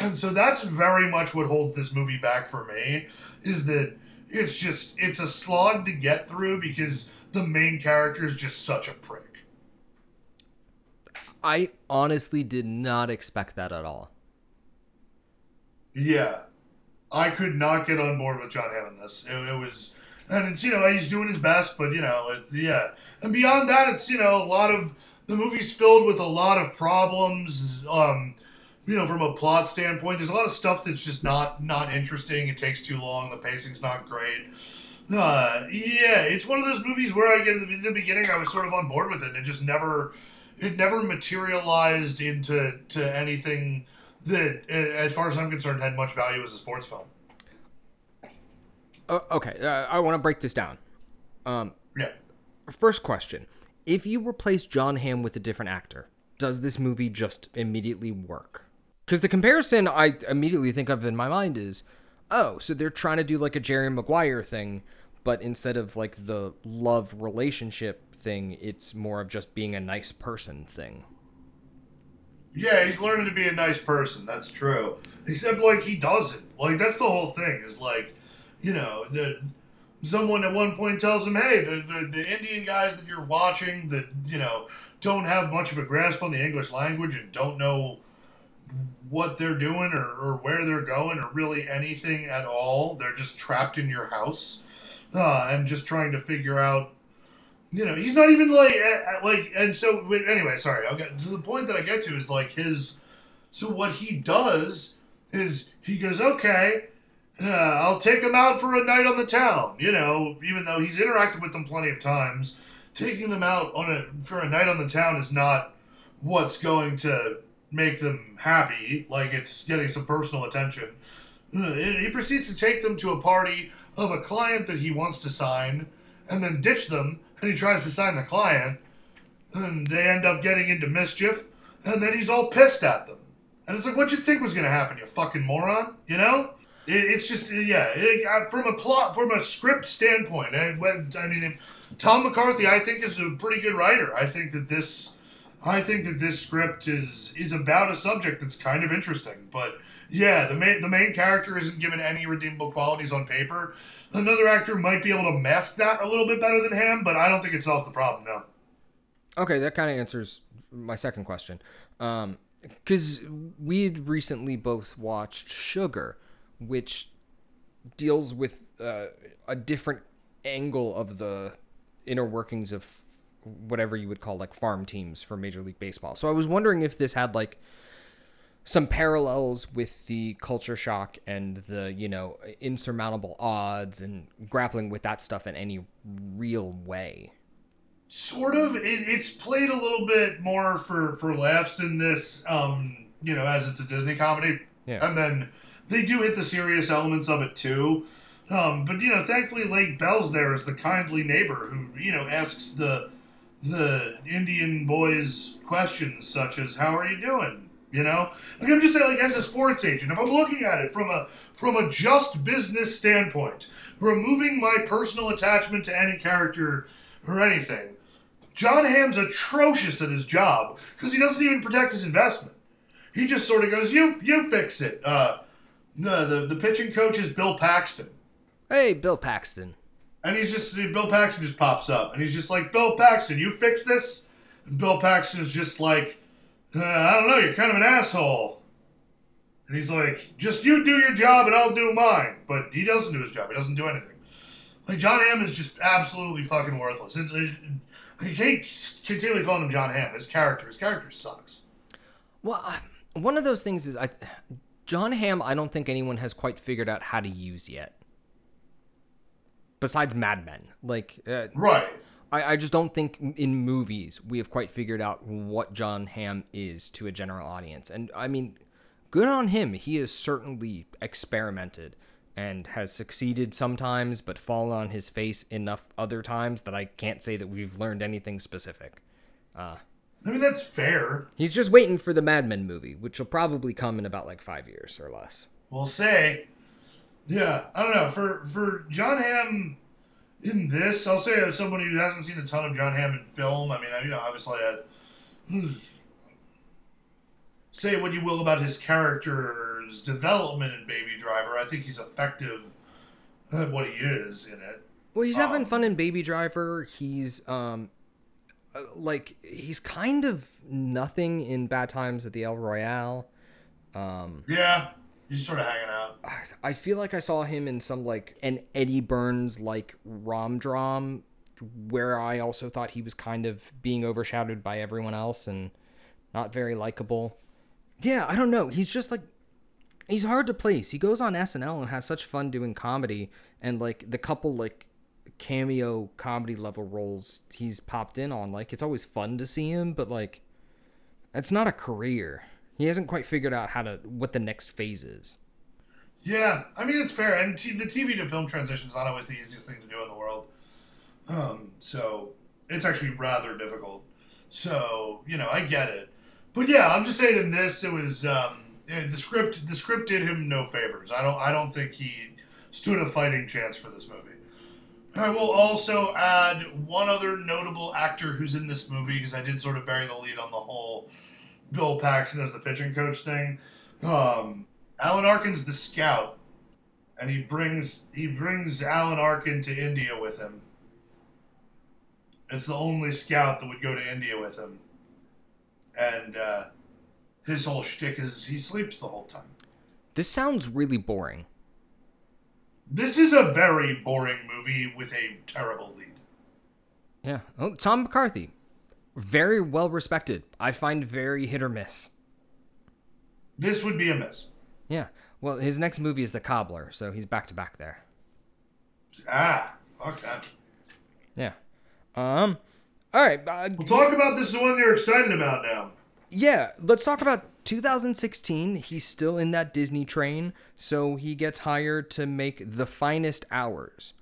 And so that's very much what holds this movie back for me is that it's just it's a slog to get through because the main character is just such a prick. I honestly did not expect that at all. Yeah. I could not get on board with Jon Hamm in this. It, it was and it's you know, he's doing his best, but you know, it, yeah. And beyond that it's you know, a lot of the movie's filled with a lot of problems um you know, from a plot standpoint, there's a lot of stuff that's just not not interesting. It takes too long. The pacing's not great. Uh, yeah, it's one of those movies where I get in the beginning, I was sort of on board with it, and it just never, it never materialized into to anything that, as far as I'm concerned, had much value as a sports film. Uh, okay, uh, I want to break this down. Um, Yeah. first question: If you replace Jon Hamm with a different actor, does this movie just immediately work? Because the comparison I immediately think of in my mind is, oh, so they're trying to do like a Jerry Maguire thing, but instead of like the love relationship thing, it's more of just being a nice person thing. Yeah, he's learning to be a nice person. That's true. Except like he doesn't. Like that's the whole thing. Is like, you know, the someone at one point tells him, "Hey, the, the the Indian guys that you're watching that you know don't have much of a grasp on the English language and don't know what they're doing or, or where they're going or really anything at all. They're just trapped in your house uh, and just trying to figure out. You know, he's not even like like, and so anyway. Sorry, I'll get to the point that I get to is like his. So what he does is he goes, okay, uh, I'll take him out for a night on the town. You know, even though he's interacted with them plenty of times, taking them out on a for a night on the town is not what's going to make them happy. Like it's getting some personal attention. Uh, he proceeds to take them to a party of a client that he wants to sign, and then ditch them. And he tries to sign the client, and they end up getting into mischief. And then he's all pissed at them. And it's like, what'd you think was going to happen, you fucking moron? You know? It, it's just, yeah. It, from a plot, from a script standpoint, I, I mean, Tom McCarthy, I think, is a pretty good writer. I think that this I think that this script is is about a subject that's kind of interesting. But yeah, the main the main character isn't given any redeemable qualities on paper. Another actor might be able to mask that a little bit better than him, but I don't think it solves the problem. No. Okay, that kind of answers my second question. Because um, we had recently both watched Sugar, which deals with uh, a different angle of the inner workings of whatever you would call like farm teams for Major League Baseball. So I was wondering if this had like some parallels with the culture shock and the, you know, insurmountable odds and grappling with that stuff in any real way. Sort of. It, it's played a little bit more for, for laughs in this, um, you know, as it's a Disney comedy. Yeah. And then they do hit the serious elements of it too. Um, but you know, thankfully, Lake Bell's there as the kindly neighbor who you know asks the the Indian boys questions such as "How are you doing?" You know, like I'm just saying, like as a sports agent, if I'm looking at it from a from a just business standpoint, removing my personal attachment to any character or anything, Jon Hamm's atrocious at his job because he doesn't even protect his investment. He just sort of goes, "You you fix it." Uh, the the the pitching coach is Bill Paxton. Hey, Bill Paxton. And he's just Bill Paxton just pops up, and he's just like, "Bill Paxton, you fix this." And Bill Paxton's just like, uh, "I don't know, you're kind of an asshole." And he's like, "Just you do your job, and I'll do mine." But he doesn't do his job. He doesn't do anything. Like Jon Hamm is just absolutely fucking worthless. It, it, I continually calling him Jon Hamm. His character, his character sucks. Well, one of those things is I, Jon Hamm. I don't think anyone has quite figured out how to use yet besides Mad Men. Like, uh, right. I, I just don't think in movies we have quite figured out what Jon Hamm is to a general audience. And I mean, good on him. He has certainly experimented and has succeeded sometimes, but fallen on his face enough other times that I can't say that we've learned anything specific. Uh, I mean, that's fair. He's just waiting for the Mad Men movie, which will probably come in about like five years or less. We'll say. Yeah, I don't know. For for Jon Hamm in this, I'll say as somebody who hasn't seen a ton of Jon Hamm in film. I mean, I, you know, obviously, I say what you will about his character's development in Baby Driver. I think he's effective at what he is in it. Well, he's having um, fun in Baby Driver. He's um, uh, like he's kind of nothing in Bad Times at the El Royale. Um, yeah, He's sort of hanging out. I feel like I saw him in some like an Eddie Burns like rom drom where I also thought he was kind of being overshadowed by everyone else and not very likable. Yeah, I don't know. He's just like he's hard to place. He goes on SNL and has such fun doing comedy and like the couple like cameo comedy level roles he's popped in on like it's always fun to see him, but like it's not a career. He hasn't quite figured out how to what the next phase is. Yeah, I mean it's fair, and t- the TV to film transition is not always the easiest thing to do in the world. Um, so it's actually rather difficult. So you know, I get it, but yeah, I'm just saying in this, it was um, the script. The script did him no favors. I don't. I don't think he stood a fighting chance for this movie. I will also add one other notable actor who's in this movie because I did sort of bury the lead on the whole Bill Paxton as the pitching coach thing. Um, Alan Arkin's the scout, and he brings he brings Alan Arkin to India with him. It's the only scout that would go to India with him, and uh, his whole shtick is he sleeps the whole time. This sounds really boring. This is a very boring movie with a terrible lead. Yeah. Oh, Tom McCarthy, very well respected. I find very hit or miss. This would be a miss. Yeah. Well, his next movie is The Cobbler, so he's back to back there. Ah, fuck that. Yeah. Um. All right. Uh, We'll talk about this the one you're excited about now. yeah. Let's talk about 2016. He's still in that Disney train, so he gets hired to make The Finest Hours,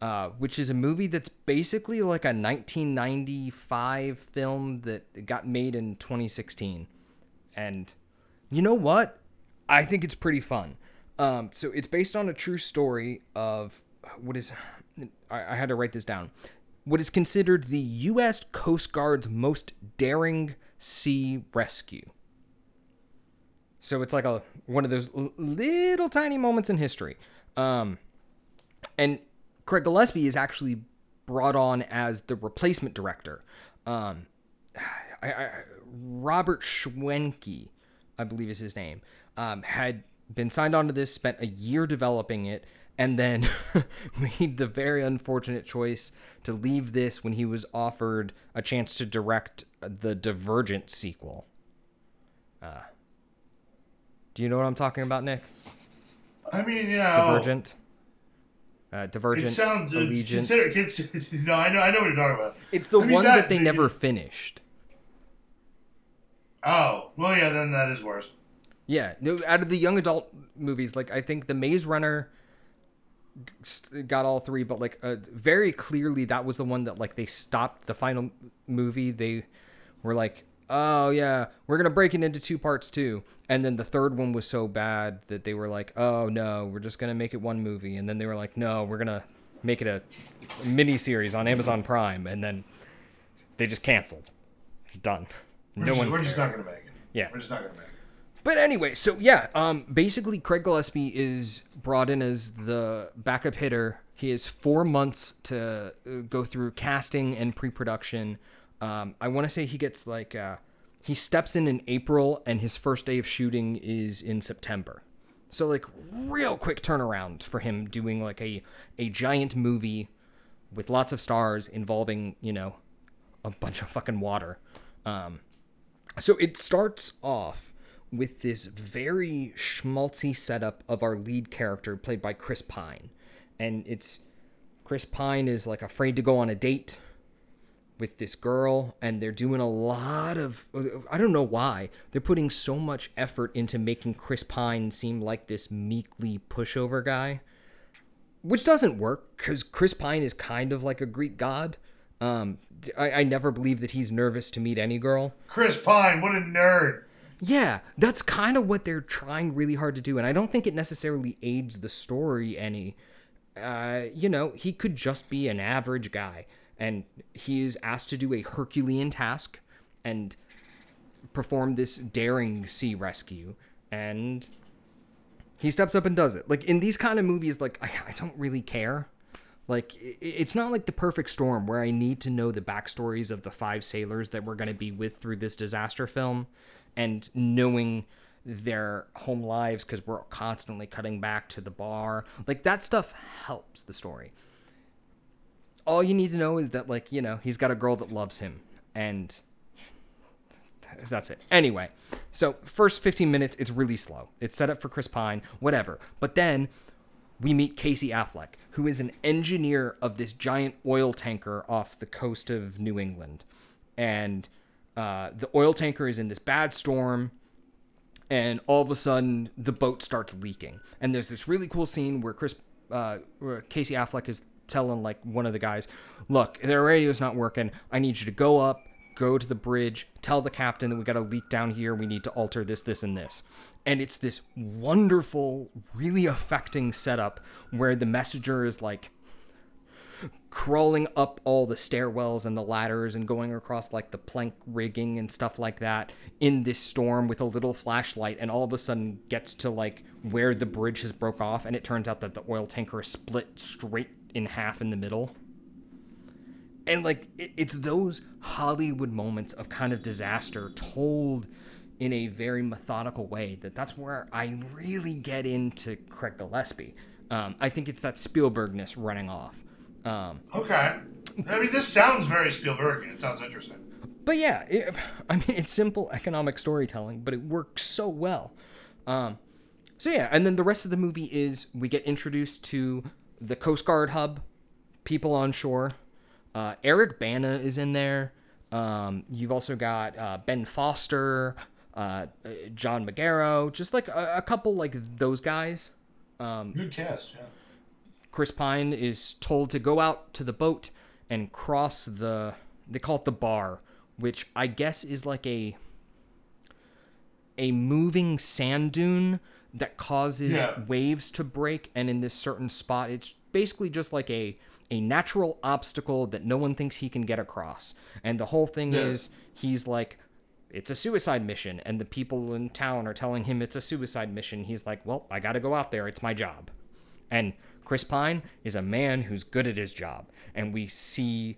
uh, which is a movie that's basically like a 1995 film that got made in 2016. And you know what? I think it's pretty fun. Um, so it's based on a true story of what is I, I had to write this down. What is considered the U.S. Coast Guard's most daring sea rescue. So it's like a one of those little tiny moments in history. Um, and Craig Gillespie is actually brought on as the replacement director. Um, I, I, Robert Schwentke, I believe is his name, um, had been signed onto this, spent a year developing it, and then made the very unfortunate choice to leave this when he was offered a chance to direct the Divergent sequel. Uh, do you know what I'm talking about, Nick? I mean, you know, Divergent. Uh, It Divergent. sounds Allegiant. Consider, cons- no, I know, I know what you're talking about. it's the I mean, one that, they the- never finished. Oh, well, yeah, then that is worse. Yeah, no, out of the young adult movies, like I think the Maze Runner got all three, but like uh, very clearly that was the one that like they stopped the final movie. They were like, "Oh yeah, we're gonna break it into two parts too," and then the third one was so bad that they were like, "Oh no, we're just gonna make it one movie," and then they were like, "No, we're gonna make it a mini series on Amazon Prime," and then they just canceled. It's done. We're, No just, one. we're just not to make it. Yeah. We're just not to make it. But anyway, so yeah, um, basically Craig Gillespie is brought in as the backup hitter. He has four months to uh, go through casting and pre-production. Um, I want to say he gets like uh, he steps in in April, and his first day of shooting is in September. So like real quick turnaround for him doing like a a giant movie with lots of stars involving you know a bunch of fucking water. Um, so it starts off with this very schmaltzy setup of our lead character played by Chris Pine. And it's Chris Pine is like afraid to go on a date with this girl and they're doing a lot of I don't know why. They're putting so much effort into making Chris Pine seem like this meekly pushover guy. Which doesn't work cuz Chris Pine is kind of like a Greek god. Um I, I never believe that he's nervous to meet any girl. Chris Pine, what a nerd. Yeah, that's kind of what they're trying really hard to do, and I don't think it necessarily aids the story any. Uh, you know, he could just be an average guy, and he is asked to do a Herculean task and perform this daring sea rescue, and he steps up and does it. Like in these kind of movies, like I, I don't really care. Like it's not like the perfect storm where I need to know the backstories of the five sailors that we're going to be with through this disaster film, and knowing their home lives because we're constantly cutting back to the bar. Like that stuff helps the story. All you need to know is that like you know he's got a girl that loves him, and that's it. Anyway, so first 15 minutes, it's really slow. It's set up for Chris Pine, whatever. But then we meet Casey Affleck, who is an engineer of this giant oil tanker off the coast of New England. And uh, the oil tanker is in this bad storm, and all of a sudden the boat starts leaking. And there's this really cool scene where Chris, uh, where Casey Affleck is telling like one of the guys, "Look, their radio's not working. I need you to go up, go to the bridge, tell the captain that we got a leak down here. We need to alter this, this, and this." And it's this wonderful, really affecting setup where the messenger is like crawling up all the stairwells and the ladders and going across like the plank rigging and stuff like that in this storm with a little flashlight and all of a sudden gets to like where the bridge has broke off and it turns out that the oil tanker split straight in half in the middle and like it, it's those hollywood moments of kind of disaster told in a very methodical way that that's where I really get into Craig Gillespie. Um, I think it's that Spielbergness running off. Um, Okay. I mean, this sounds very Spielbergian. It sounds interesting. but yeah, it, I mean, it's simple economic storytelling, but it works so well. Um, so yeah, and then the rest of the movie is we get introduced to the Coast Guard hub, people on shore. Uh, Eric Bana is in there. Um, you've also got uh, Ben Foster, uh, uh, John Magaro, just like a, a couple like those guys. Good cast, yeah. Chris Pine is told to go out to the boat and cross the they call it the bar, which I guess is like a a moving sand dune that causes Yeah. waves to break and in this certain spot it's basically just like a a natural obstacle that no one thinks he can get across. And the whole thing Yeah. is he's like it's a suicide mission and the people in town are telling him it's a suicide mission. He's like, "Well, I got to go out there. It's my job." And Chris Pine is a man who's good at his job. And we see,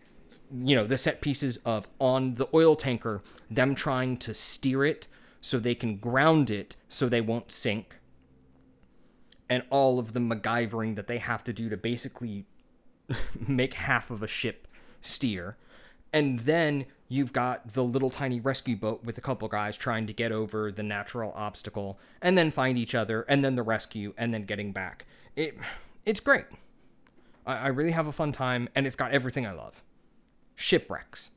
you know, the set pieces of on the oil tanker, them trying to steer it so they can ground it so they won't sink. And all of the MacGyvering that they have to do to basically make half of a ship steer. And then you've got the little tiny rescue boat with a couple guys trying to get over the natural obstacle and then find each other and then the rescue and then getting back. It it's great. I, I really have a fun time and it's got everything I love. Shipwrecks,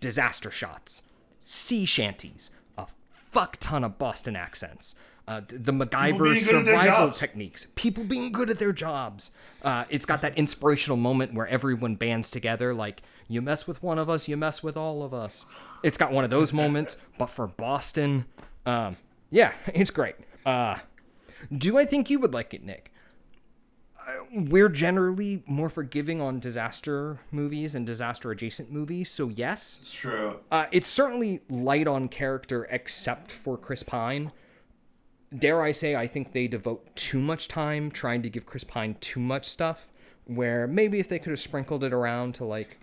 disaster shots, sea shanties, a fuck ton of Boston accents. Uh, the MacGyver being good at their survival techniques, people being good at their jobs. Uh, it's got that inspirational moment where everyone bands together, like, you mess with one of us, you mess with all of us. It's got one of those moments, but for Boston. Um, yeah, it's great. Uh, do I think you would like it, Nick? Uh, We're generally more forgiving on disaster movies and disaster adjacent movies, so yes. It's true. Uh, it's certainly light on character except for Chris Pine. Dare I say, I think they devote too much time trying to give Chris Pine too much stuff. Where maybe if they could have sprinkled it around to like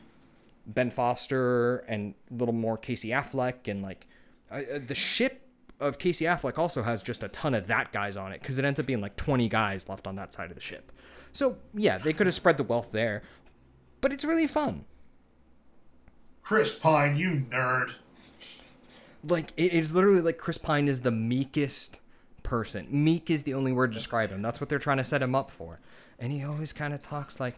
Ben Foster and a little more Casey Affleck and like uh, uh, the ship of Casey Affleck also has just a ton of that guys on it because it ends up being like 20 guys left on that side of the ship. So yeah, they could have spread the wealth there, but it's really fun. Chris Pine, you nerd. like it is literally like Chris Pine is the meekest person. Meek is the only word to describe him. That's what they're trying to set him up for. And he always kind of talks like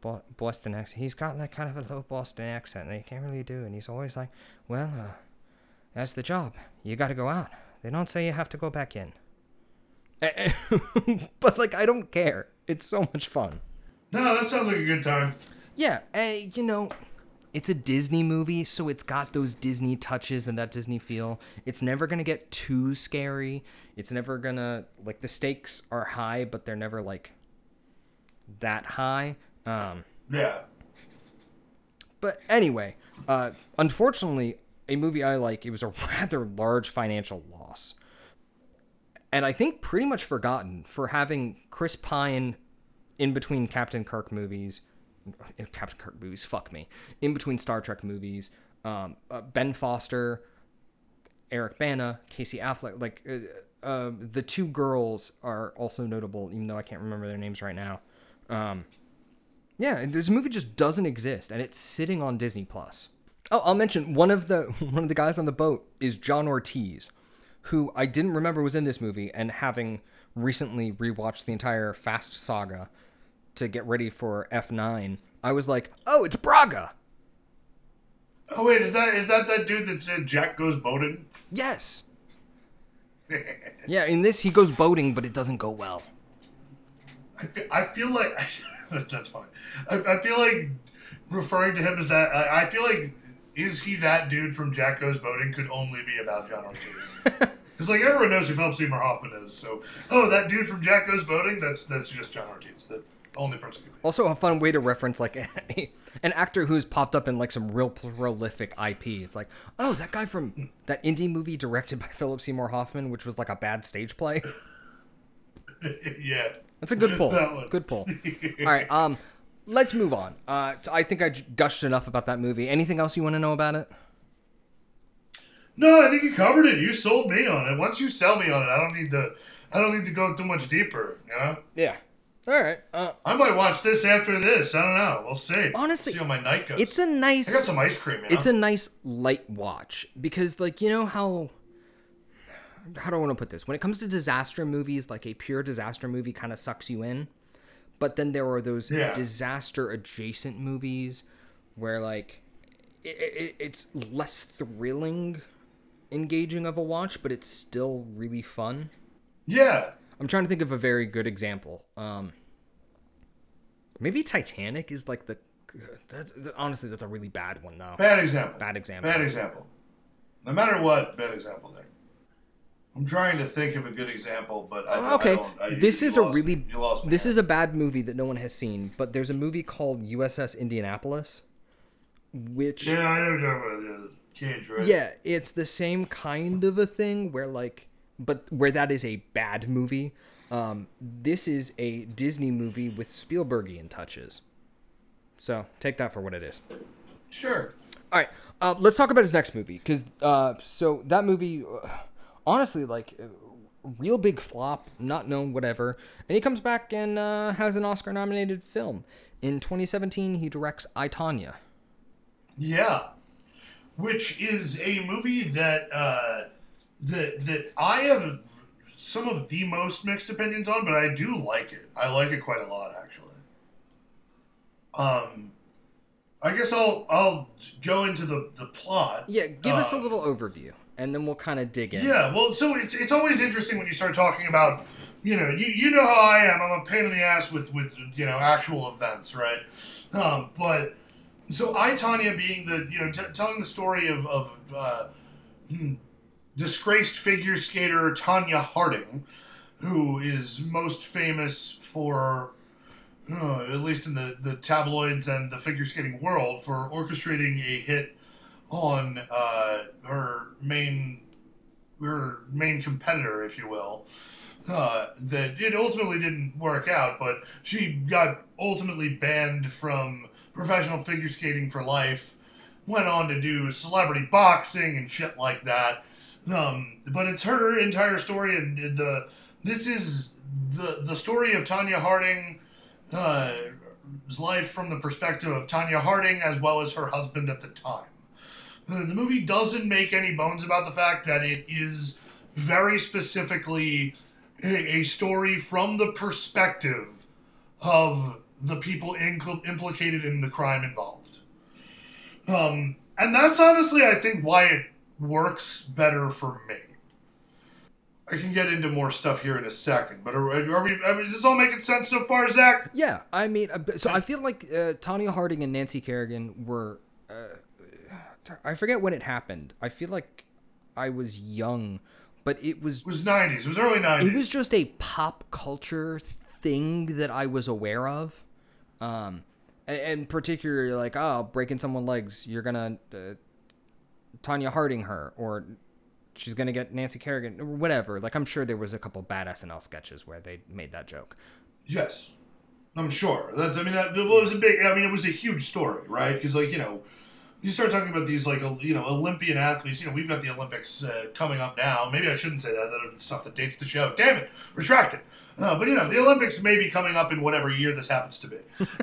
Bo- Boston accent. He's got like kind of a low Boston accent that he can't really do. And he's always like, "Well, uh, that's the job. You got to go out. They don't say you have to go back in." but like, I don't care. It's so much fun. No, that sounds like a good time. Yeah, and you know, it's a Disney movie, so it's got those Disney touches and that Disney feel. It's never gonna get too scary. It's never gonna like the stakes are high, but they're never like that high. Um, Yeah. but anyway, uh, unfortunately, a movie I like, it was a rather large financial loss. And I think pretty much forgotten for having Chris Pine in between Captain Kirk movies, Captain Kirk movies, fuck me, in between Star Trek movies, um, uh, Ben Foster, Eric Bana, Casey Affleck, like uh, uh, the two girls are also notable, even though I can't remember their names right now. Um, yeah, this movie just doesn't exist, and it's sitting on Disney Plus. Oh, I'll mention one of the one of the guys on the boat is John Ortiz, who I didn't remember was in this movie, and having recently rewatched the entire Fast saga to get ready for F9, I was like, oh, it's Braga. Oh wait, is that is that that dude that said Jack goes boating? Yes. Yeah, in this he goes boating, but it doesn't go well. I feel, I feel like that's funny. I, I feel like referring to him as that. I, I feel like is he that dude from Jack Goes Boating could only be about John Ortiz. Because like everyone knows who Philip Seymour Hoffman is. So oh, that dude from Jack Goes Boating. That's that's just John Ortiz. The only person. Also, a fun way to reference like an actor who's popped up in like some real prolific IP. It's like, oh, that guy from that indie movie directed by Philip Seymour Hoffman, which was like a bad stage play. yeah. That's a good pull. Good pull. All right, um, let's move on. Uh, I think I gushed enough about that movie. Anything else you want to know about it? No, I think you covered it. You sold me on it. Once you sell me on it, I don't need to. I don't need to go too much deeper. You know. Yeah. All right. Uh, I might watch this after this. I don't know. We'll see. Honestly, see how my night goes. it's a nice. I got some ice cream. You know? it's a nice light watch because like you know how how do I want to put this? When it comes to disaster movies, like a pure disaster movie kind of sucks you in. But then there are those Yeah. disaster adjacent movies where like it, it, it's less thrilling engaging of a watch, but it's still really fun. yeah. I'm trying to think of a very good example. Um, maybe Titanic is like the. That's honestly that's a really bad one though. Bad example. Bad example. Bad example. No matter what, bad example there. I'm trying to think of a good example, but I, okay, don't. I, this you is a lost- really You this is a bad movie that no one has seen. But there's a movie called USS Indianapolis, which Yeah, I know what you're talking about. Cage, right? yeah, it's the same kind of a thing where like, but where that is a bad movie. Um, this is a Disney movie with Spielbergian touches. So take that for what it is. Sure. All right, uh, let's talk about his next movie because uh, so that movie, uh, honestly, like, uh, real big flop, not known, whatever. And he comes back and uh, has an Oscar-nominated film. In 2017, he directs I Tonya. Yeah, which is a movie that uh, that that I have some of the most mixed opinions on, but I do like it. I like it quite a lot, actually. Um, I guess I'll I'll go into the the plot. Yeah, give us a Uh, little overview, and then we'll kind of dig in. Yeah, well, so it's, it's always interesting when you start talking about, you know, you, you know how I am. I'm a pain in the ass with, with you know, actual events, right? Um, but, so I, Tonya, being the, you know, t- telling the story of, of uh, hmm, disgraced figure skater Tonya Harding, who is most famous for, uh, at least in the, the tabloids and the figure skating world, for orchestrating a hit on uh, her main her main competitor, if you will. Uh, that it ultimately didn't work out, but she got ultimately banned from professional figure skating for life. Went on to do celebrity boxing and shit like that. Um, but it's her entire story, and the this is the the story of Tonya Harding. Uh, life from the perspective of Tonya Harding as well as her husband at the time. The, the movie doesn't make any bones about the fact that it is very specifically a, a story from the perspective of the people incl- implicated in the crime involved. Um, and that's honestly, I think, why it works better for me. I can get into more stuff here in a second, but are, are we? I mean, is this all making sense so far, Zach? Yeah, I mean, uh, so I feel like uh, Tonya Harding and Nancy Kerrigan were. Uh, I forget when it happened. I feel like I was young, but it was It was '90s. It was early '90s. it was just a pop culture thing that I was aware of, um, and, and particularly like oh, breaking someone's legs, you're gonna uh, Tonya Harding her, or she's gonna get Nancy Kerrigan, or whatever. Like I'm sure there was a couple bad SNL sketches where they made that joke. Yes, I'm sure. That's. I mean, that it was a big. I mean, it was a huge story, right? Because like you know, you start talking about these like you know Olympian athletes. You know, we've got the Olympics uh, coming up now. Maybe I shouldn't say that. That is stuff that dates the show. Damn it, retract it. Uh, but you know, the Olympics may be coming up in whatever year this happens to be,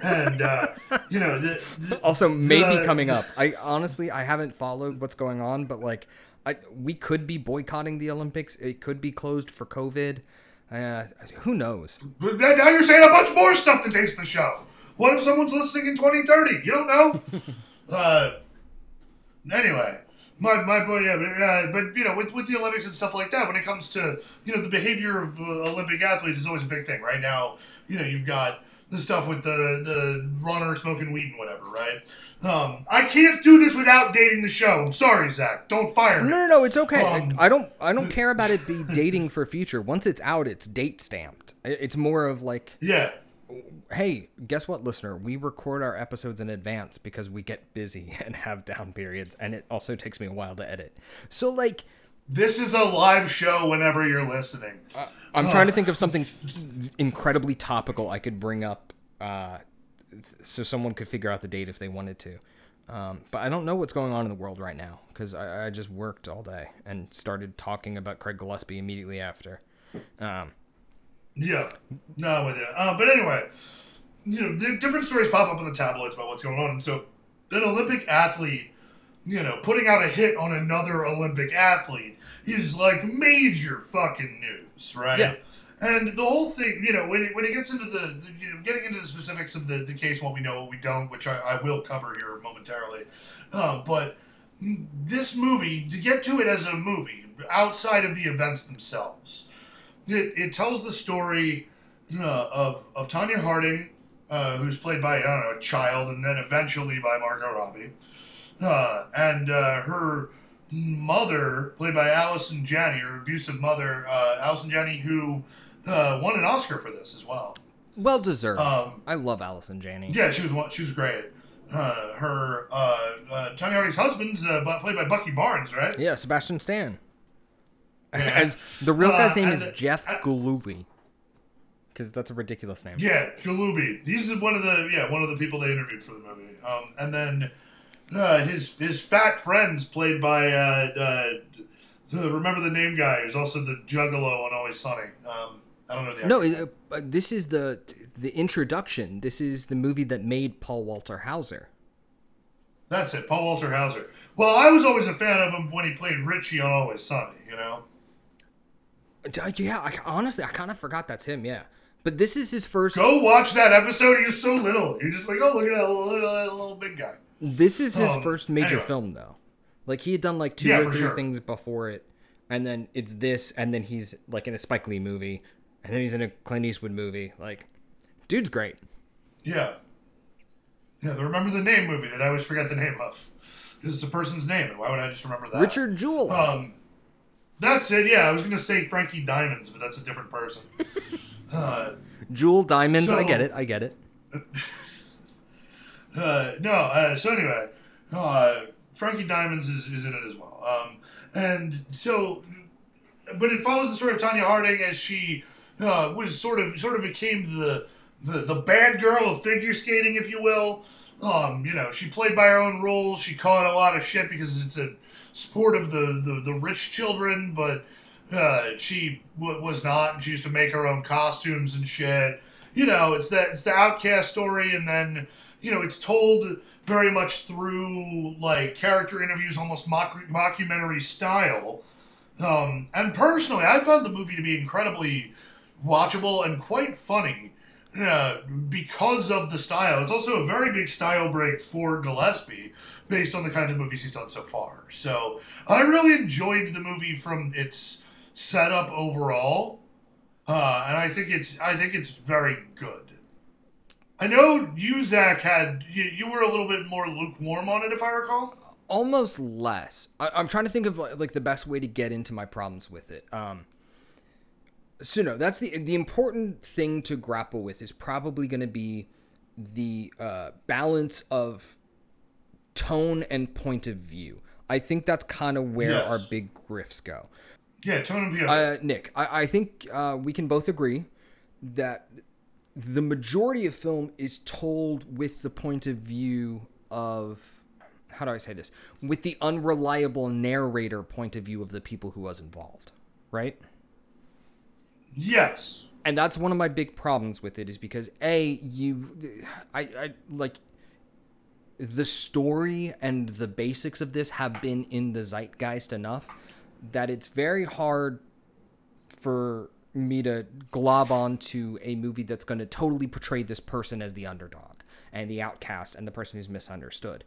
and uh, you know, the, the, Also, maybe the- coming up. I honestly I haven't followed what's going on, but like, I we could be boycotting the Olympics. It could be closed for COVID. Uh, who knows? But then now you're saying a bunch more stuff that dates the show. What if someone's listening in 2030? You don't know. anyway, my my point, yeah, but, uh, but you know, with with the Olympics and stuff like that, when it comes to you know the behavior of uh, Olympic athletes is always a big thing. Right now, you know, you've got the stuff with the the runner smoking weed and whatever, right? Um, I can't do this without dating the show. I'm sorry, Zach. Don't fire me. No, no, no. It's okay. Um, I don't. I don't care about it be dating for future. Once it's out, it's date stamped. It's more of like, Yeah. Hey, guess what, listener? We record our episodes in advance because we get busy and have down periods, and it also takes me a while to edit. So like, This is a live show whenever you're listening. I'm trying to think of something incredibly topical I could bring up, uh, so someone could figure out the date if they wanted to. Um, but I don't know what's going on in the world right now because I, I just worked all day and started talking about Craig Gillespie immediately after. Um, Yeah, no, I'm with you. Uh, but anyway, you know, different stories pop up in the tabloids about what's going on, and so an Olympic athlete, you know, putting out a hit on another Olympic athlete is like major fucking news, right? Yeah. And the whole thing, you know, when it, when it gets into the, the- you know, getting into the specifics of the, the case, what we know, what we don't, which I, I will cover here momentarily, uh, but this movie, to get to it as a movie, outside of the events themselves, it, it tells the story uh, of, of Tonya Harding, uh, who's played by, I don't know, a child, and then eventually by Margot Robbie, uh, and uh, her mother, played by Allison Janney, her abusive mother, uh, Allison Janney, who uh, won an Oscar for this as well. well deserved. Um, I love Allison Janney. yeah, she was she was great. Uh, her uh, uh, Tonya Harding's husband's uh, played by Bucky Barnes, right? Yeah, Sebastian Stan. Yeah. As the real guy's Uh, name is Jeff uh, Gillooly. Because that's a ridiculous name. Yeah, Gillooly. He's one of the yeah one of the people they interviewed for the movie. Um, and then uh, his his fat friends played by uh, uh, the, remember the name guy who's also the Juggalo on Always Sunny. Um, I don't know the No, it, uh, this is the the introduction. This is the movie that made Paul Walter Hauser. That's it, Paul Walter Hauser. Well, I was always a fan of him when he played Richie on Always Sunny. You know. Yeah, I, honestly, I kind of forgot that's him. Yeah, but this is his first. Go watch that episode. He is so little. You're just like, oh, look at that little, little, little big guy. This is his Um, first major anyway. film, though. Like he had done like two Yeah, or three sure. things before it, and then it's this, and then he's like in a Spike Lee movie, and then he's in a Clint Eastwood movie. Like, dude's great. Yeah. Yeah, the Remember the Name movie that I always forget the name of. This is a person's name, and why would I just remember that? Richard Jewell. Um, that's it. Yeah, I was gonna say Frankie Diamonds, but that's a different person. uh, Jewel Diamonds. I get it. I get it. uh, no. Uh, so anyway, uh, Frankie Diamonds is, is in it as well. Um, and so, but it follows the story of Tonya Harding as she uh, was sort of sort of became the the the bad girl of figure skating, if you will. Um, you know, she played by her own rules. She caught a lot of shit because it's a sport of the the, the rich children, but uh, she w- was not. And she used to make her own costumes and shit. You know, it's that it's the outcast story, and then you know it's told very much through like character interviews, almost mock- mockumentary style. Um, and personally, I found the movie to be incredibly watchable and quite funny uh, because of the style. It's also a very big style break for Gillespie based on the kind of movies he's done so far. So I really enjoyed the movie from its setup overall, uh, and I think it's I think it's very good. I know you, Zach, had you, you were a little bit more lukewarm on it, if I recall. almost less. I, I'm trying to think of like, like the best way to get into my problems with it. Um, so no, that's the the important thing to grapple with is probably going to be the uh, balance of tone and point of view. I think that's kind of where Yes. our big riffs go. Yeah, Tone and Pio. Uh, Nick, I, I think uh, we can both agree that the majority of film is told with the point of view of how do I say this? With the unreliable narrator point of view of the people who was involved, right? yes. and that's one of my big problems with it is because a you i i like the story and the basics of this have been in the zeitgeist enough that it's very hard for me to glob onto a movie that's going to totally portray this person as the underdog and the outcast and the person who's misunderstood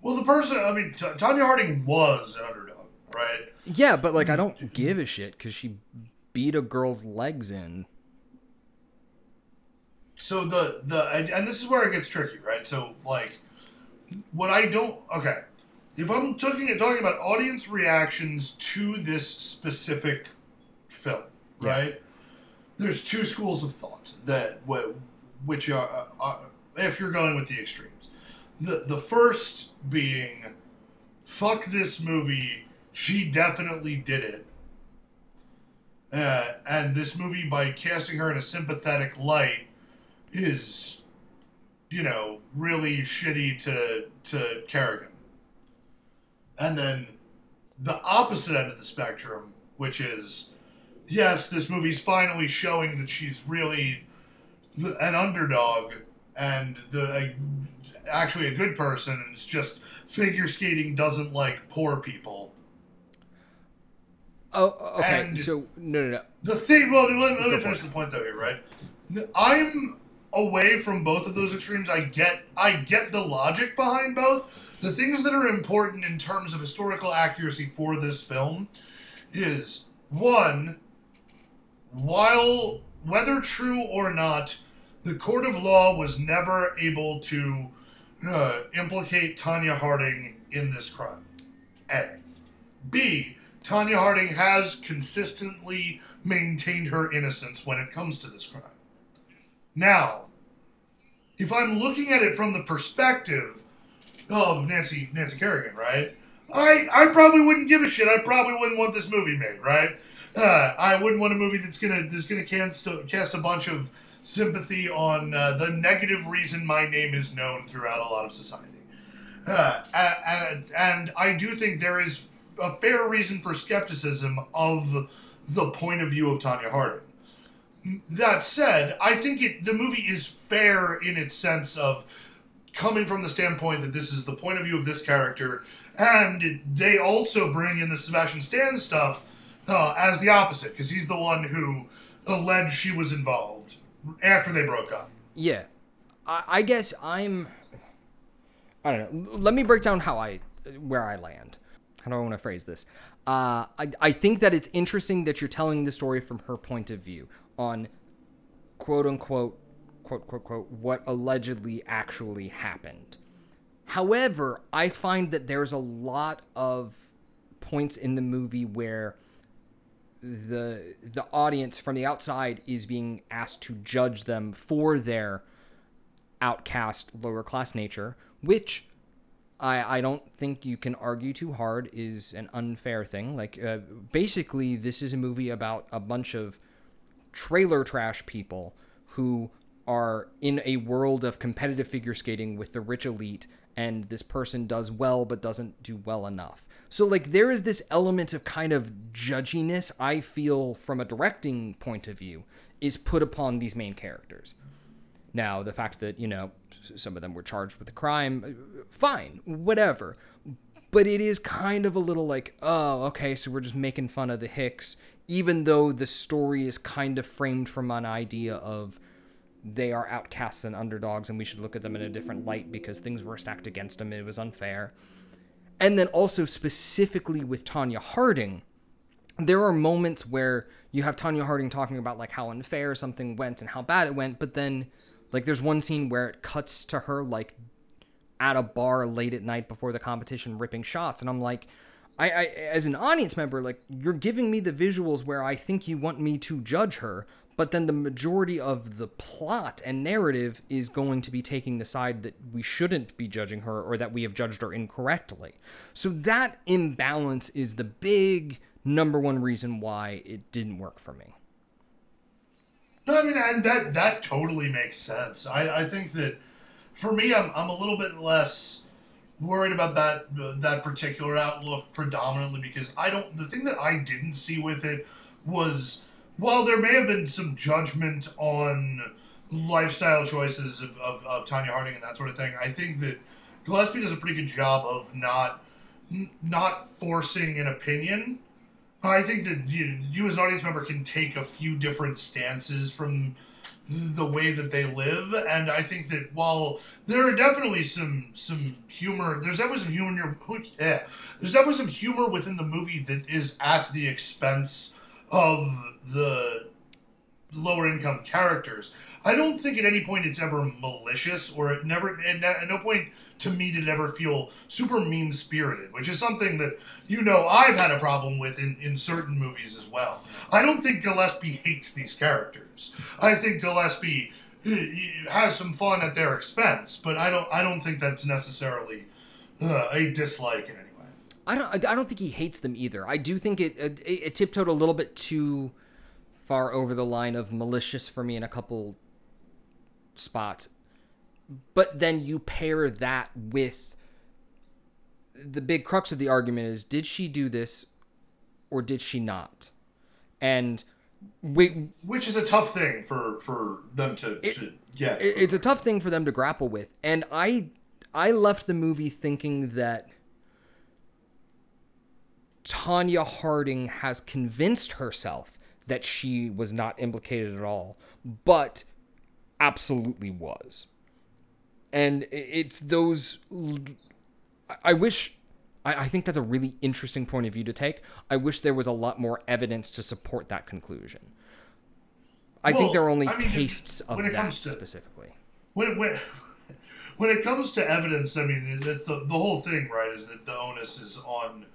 Well, the person, I mean, T- Tonya Harding was an underdog, right? yeah but like i mm-hmm. don't give a shit because she beat a girl's legs in So the the and this is where it gets tricky, right? So like, what I don't okay, if I'm talking talking about audience reactions to this specific film, Yeah. right? There's two schools of thought that wh- which are, uh, uh, if you're going with the extremes, the the first being, fuck this movie, she definitely did it. Uh, and this movie, by casting her in a sympathetic light, is you know, really shitty to to Kerrigan. And then the opposite end of the spectrum, which is yes, this movie's finally showing that she's really an underdog and the a, actually a good person, and it's just figure skating doesn't like poor people. Oh, okay. And- so no, no, no. The thing, well, let, let me finish it. the point though here, right? I'm away from both of those extremes. I get, I get the logic behind both. The things that are important in terms of historical accuracy for this film is one, while whether true or not, the court of law was never able to uh, implicate Tonya Harding in this crime. A. B. Tonya Harding has consistently maintained her innocence when it comes to this crime. Now, if I'm looking at it from the perspective of Nancy Nancy Kerrigan, right? I I probably wouldn't give a shit. I probably wouldn't want this movie made, right? Uh, I wouldn't want a movie that's gonna that's gonna cast a, cast a bunch of sympathy on uh, the negative reason my name is known throughout a lot of society. Uh, and, and I do think there is a fair reason for skepticism of the point of view of Tonya Harding. That said, I think it, the movie is fair in its sense of coming from the standpoint that this is the point of view of this character, and they also bring in the Sebastian Stan stuff uh, as the opposite because he's the one who alleged she was involved after they broke up. Yeah, I, I guess I'm. I don't know. Let me break down how I, where I land. How do I want to phrase this? Uh, I I think that it's interesting that you're telling the story from her point of view on, quote unquote, quote quote quote, what allegedly actually happened. However, I find that there's a lot of points in the movie where the the audience from the outside is being asked to judge them for their outcast lower class nature, which I I don't think you can argue too hard is an unfair thing. Like uh, basically, this is a movie about a bunch of trailer trash people who are in a world of competitive figure skating with the rich elite and this person does well but doesn't do well enough. So like there is this element of kind of judginess I feel from a directing point of view is put upon these main characters. Now, the fact that, you know, some of them were charged with a crime, uh, fine, whatever. But it is kind of a little like, oh, okay, so we're just making fun of the Hicks, even though the story is kind of framed from an idea of they are outcasts and underdogs and we should look at them in a different light because things were stacked against them. It was unfair. And then also specifically with Tonya Harding, there are moments where you have Tonya Harding talking about like how unfair something went and how bad it went, but then like there's one scene where it cuts to her like at a bar late at night before the competition ripping shots and I'm like I, I as an audience member like you're giving me the visuals where I think you want me to judge her but then the majority of the plot and narrative is going to be taking the side that we shouldn't be judging her or that we have judged her incorrectly. So that imbalance is the big number one reason why it didn't work for me. No, I mean, and that that totally makes sense. I, I think that for me, I'm, I'm a little bit less worried about that that particular outlook predominantly because I don't. The thing that I didn't see with it was while there may have been some judgment on lifestyle choices of, of, of Tonya Harding and that sort of thing, I think that Gillespie does a pretty good job of not not forcing an opinion. I think that you, you as an audience member can take a few different stances from the way that they live, and I think that while there are definitely some some humor, there's definitely some humor. Yeah, there's definitely some humor within the movie that is at the expense of the lower income characters. I don't think at any point it's ever malicious, or it never, and at no point to me did it ever feel super mean spirited, which is something that you know I've had a problem with in, in certain movies as well. I don't think Gillespie hates these characters. I think Gillespie uh, has some fun at their expense, but I don't I don't think that's necessarily uh, a dislike in any way. I don't. I don't think he hates them either. I do think it it, it tiptoed a little bit too far over the line of malicious for me in a couple spots. but then you pair that with the big crux of the argument is did she do this or did she not? And we which is a tough thing for for them to, It- to get. it- it's a tough thing for them to grapple with and i i left the movie thinking that tonya harding has convinced herself that she was not implicated at all but absolutely was and it's those I wish I, I think that's a really interesting point of view to take i wish there was a lot more evidence to support that conclusion I think there are only I mean, tastes of that to- specifically. when when when it comes to evidence, I mean, it's the the whole thing, right? Is that the onus is on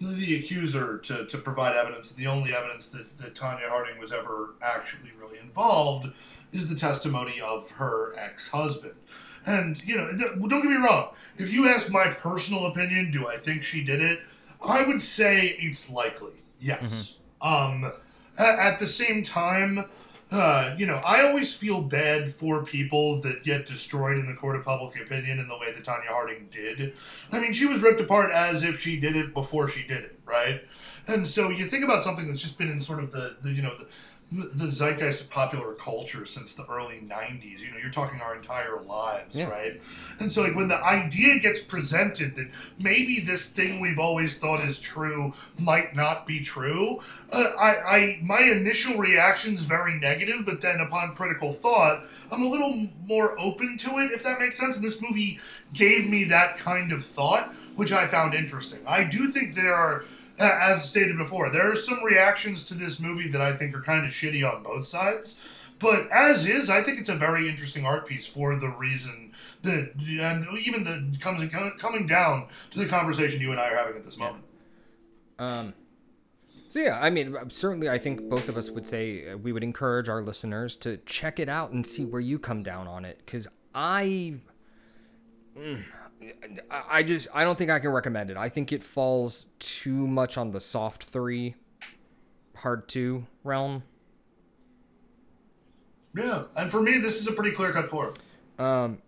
the accuser to, to provide evidence. The only evidence that, that Tonya Harding was ever actually really involved is the testimony of her ex husband. And you know, don't get me wrong. If you ask my personal opinion, do I think she did it? I would say it's likely. Yes. Um, a- at the same time, uh, you know, I always feel bad for people that get destroyed in the court of public opinion in the way that Tonya Harding did. I mean, she was ripped apart as if she did it before she did it, right? And so you think about something that's just been in sort of the, the you know, the, the zeitgeist of popular culture since the early 90s. You know, you're talking our entire lives, Yeah. right? And so, like, when the idea gets presented that maybe this thing we've always thought is true might not be true, uh, I, I, my initial reaction is very negative, but then upon critical thought, I'm a little more open to it, if that makes sense. And this movie gave me that kind of thought, which I found interesting. I do think there are, as stated before, there are some reactions to this movie that I think are kind of shitty on both sides. But as is, I think it's a very interesting art piece for the reason that, and even the comes coming down to the conversation you and I are having at this moment. Um, so yeah, I mean, certainly, I think both of us would say uh, we would encourage our listeners to check it out and see where you come down on it, because I, Mm, I just I don't think I can recommend it. I think it falls too much on the soft three, hard two realm. Yeah, and for me, this is a pretty clear cut four. Um,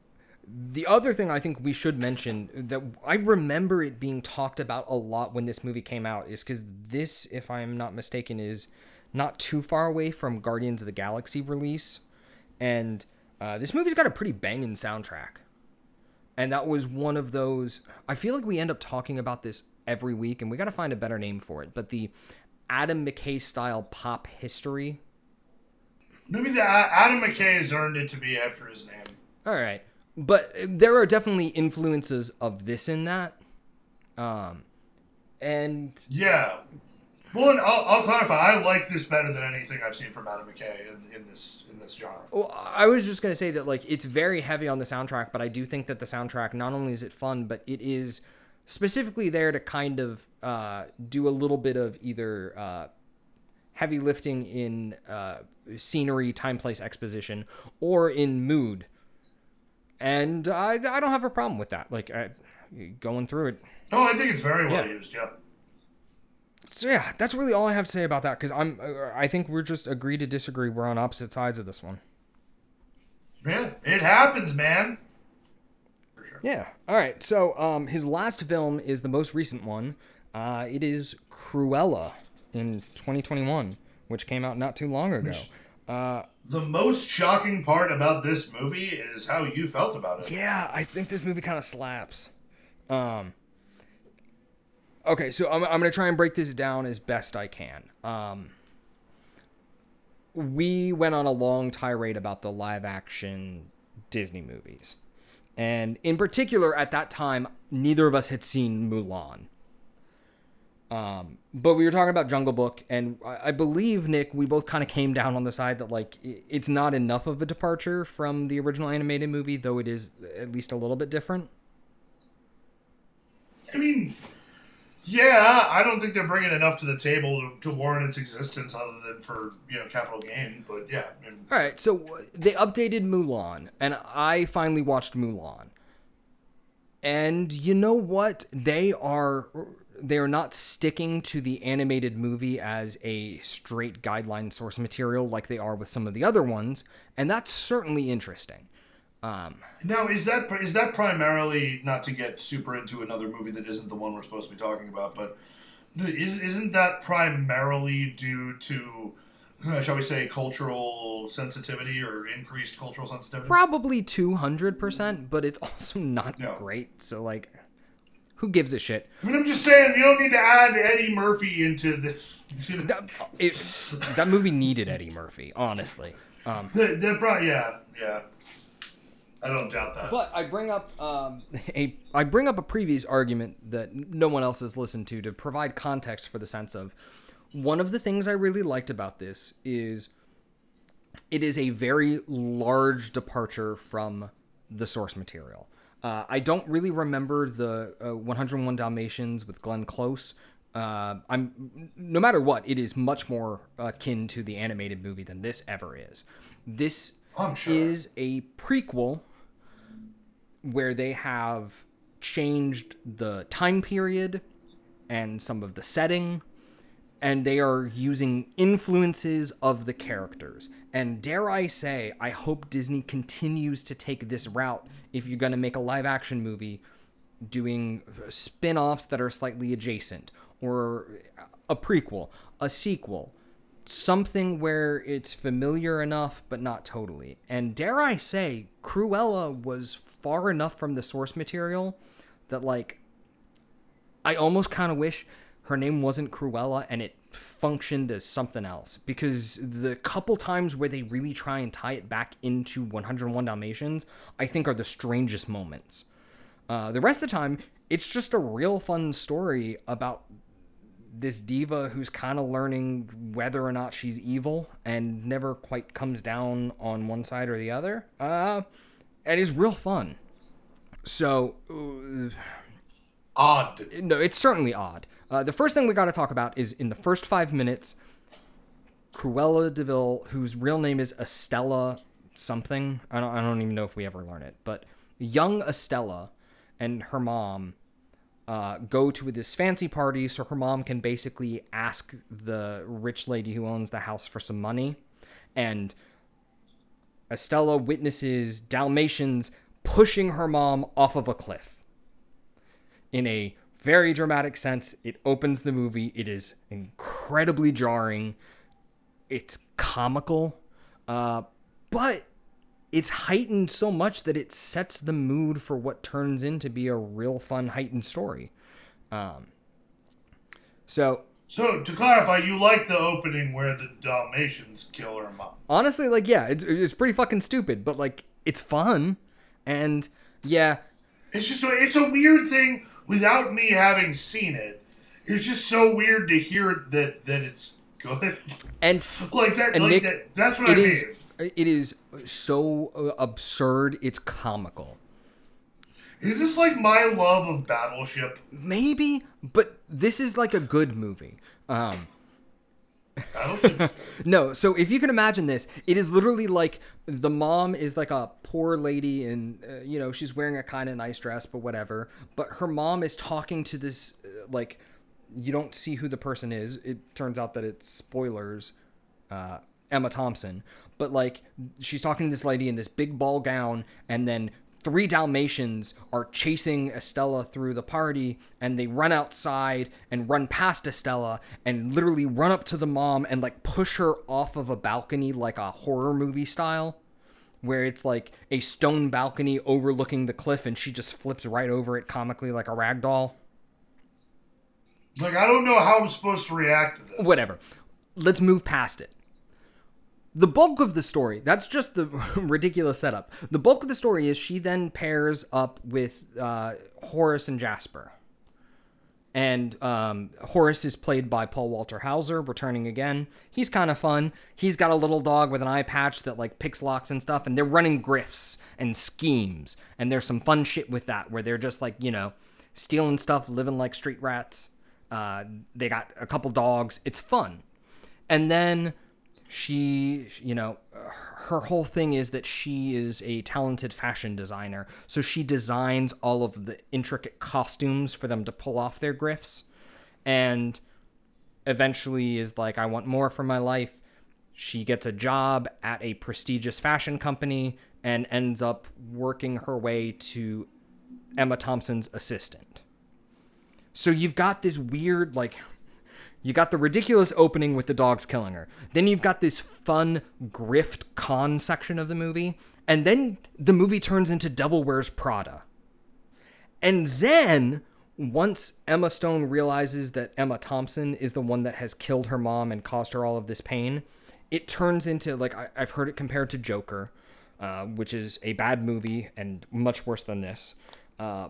the other thing I think we should mention that I remember it being talked about a lot when this movie came out is because this, if I'm not mistaken, is not too far away from Guardians of the Galaxy release, and uh, this movie's got a pretty banging soundtrack. And that was one of those. I feel like we end up talking about this every week, and we got to find a better name for it. But the Adam McKay style pop history Maybe the Adam McKay has earned it to be after his name. All right, but there are definitely influences of this in that, um, and Yeah. Well, and I'll, I'll clarify. I like this better than anything I've seen from Adam McKay in, in this in this genre. well, I was just gonna say that like it's very heavy on the soundtrack, but I do think that the soundtrack not only is it fun, but it is specifically there to kind of uh, do a little bit of either uh, heavy lifting in uh, scenery, time, place, exposition, or in mood. And I, I don't have a problem with that. Like I, going through it, No, I think it's very well Yeah. used. Yeah. So yeah, that's really all I have to say about that because I'm uh, I think we're just agree to disagree. We're on opposite sides of this one. Yeah, it happens, man. Sure. Yeah. All right. So um, his last film is the most recent one. Uh, it is Cruella in 2021, which came out not too long ago. Uh, The most shocking part about this movie is how you felt about it. yeah, I think this movie kind of slaps. Um. Okay, so I'm, I'm gonna try and break this down as best I can. Um. We went on a long tirade about the live action Disney movies. And in particular, at that time, neither of us had seen Mulan. Um, but we were talking about Jungle Book, and I, I believe Nick, we both kind of came down on the side that like it's not enough of a departure from the original animated movie, though it is at least a little bit different. I mean, yeah, I don't think they're bringing enough to the table to, to warrant its existence, other than for you know capital gain. But yeah, I mean, All right, so uh, they updated Mulan, and I finally watched Mulan. And you know what? They are they are not sticking to the animated movie as a straight guideline source material like they are with some of the other ones, and that's certainly interesting. Um, Now, is that is that primarily not to get super into another movie that isn't the one we're supposed to be talking about, but is isn't that primarily due to, uh, shall we say, cultural sensitivity or increased cultural sensitivity? probably 200%, but it's also not No. great. So, like, who gives a shit? I mean, I'm just saying you don't need to add Eddie Murphy into this. That, it, that movie needed Eddie Murphy, honestly. Um, That, that probably, yeah, yeah. I don't doubt that. But I bring up um, a I bring up a previous argument that no one else has listened to to provide context for the sense of one of the things I really liked about this is it is a very large departure from the source material. Uh, I don't really remember the uh, 101 Dalmatians with Glenn Close. Uh, I'm no matter what, it is much more akin to the animated movie than this ever is. This sure. is a prequel where they have changed the time period and some of the setting and they are using influences of the characters. And dare I say, I hope Disney continues to take this route if you're going to make a live action movie doing spin offs that are slightly adjacent, or a prequel, a sequel, something where it's familiar enough but not totally. And dare I say, Cruella was far enough from the source material that, like, I almost kind of wish her name wasn't Cruella and it functioned as something else because the couple times where they really try and tie it back into 101 Dalmatians, I think are the strangest moments. Uh, the rest of the time, it's just a real fun story about this diva who's kind of learning whether or not she's evil and never quite comes down on one side or the other. Uh, and is real fun. So, uh, Odd. no, it's certainly odd. Uh, the first thing we got to talk about is in the first five minutes, Cruella de Vil, whose real name is Estella something. I don't, I don't even know if we ever learn it, but young Estella and her mom uh, go to this fancy party so her mom can basically ask the rich lady who owns the house for some money. And Estella witnesses Dalmatians pushing her mom off of a cliff in a very dramatic sense. It opens the movie. It is incredibly jarring. It's comical, uh, but it's heightened so much that it sets the mood for what turns into be a real fun heightened story. Um, so So, to clarify, you like the opening where the Dalmatians kill her mom. honestly, like yeah, it's, it's pretty fucking stupid, but like it's fun, and yeah, It's just it's a weird thing without me having seen it. It's just so weird to hear that that it's good. and like that. And like Nick, that. That's what I mean. is it is so absurd. It's comical. Is this like my love of Battleship? Maybe, but this is like a good movie. Um, Battleship. no, so if you can imagine this, it is literally like the mom is like a poor lady and uh, you know, she's wearing a kind of nice dress but whatever, but her mom is talking to this uh, like you don't see who the person is. It turns out that it's spoilers uh, Emma Thompson, but like she's talking to this lady in this big ball gown, and then three Dalmatians are chasing Estella through the party, and they run outside and run past Estella and literally run up to the mom and like push her off of a balcony like a horror movie style. Where it's like a stone balcony overlooking the cliff, and she just flips right over it comically like a rag doll. like I don't know how I'm supposed to react to this. whatever. Let's move past it. The bulk of the story, that's just the ridiculous setup. The bulk of the story is she then pairs up with uh, Horace and Jasper. And um, Horace is played by Paul Walter Hauser, returning again. He's kind of fun. He's got a little dog with an eye patch that like picks locks and stuff, and they're running grifts and schemes. And there's some fun shit with that, where they're just like you know stealing stuff, living like street rats. Uh, they got a couple dogs. It's fun. And then she, you know, her whole thing is that she is a talented fashion designer. So she designs all of the intricate costumes for them to pull off their grifts. And eventually is like, I want more for my life. She gets a job at a prestigious fashion company and ends up working her way to Emma Thompson's assistant. So you've got this weird, like, you got the ridiculous opening with the dogs killing her. Then you've got this fun grift con section of the movie. And then the movie turns into Devil Wears Prada. And then once Emma Stone realizes that Emma Thompson is the one that has killed her mom and caused her all of this pain, it turns into like I, have heard it compared to Joker, uh, which is a bad movie and much worse than this. Uh,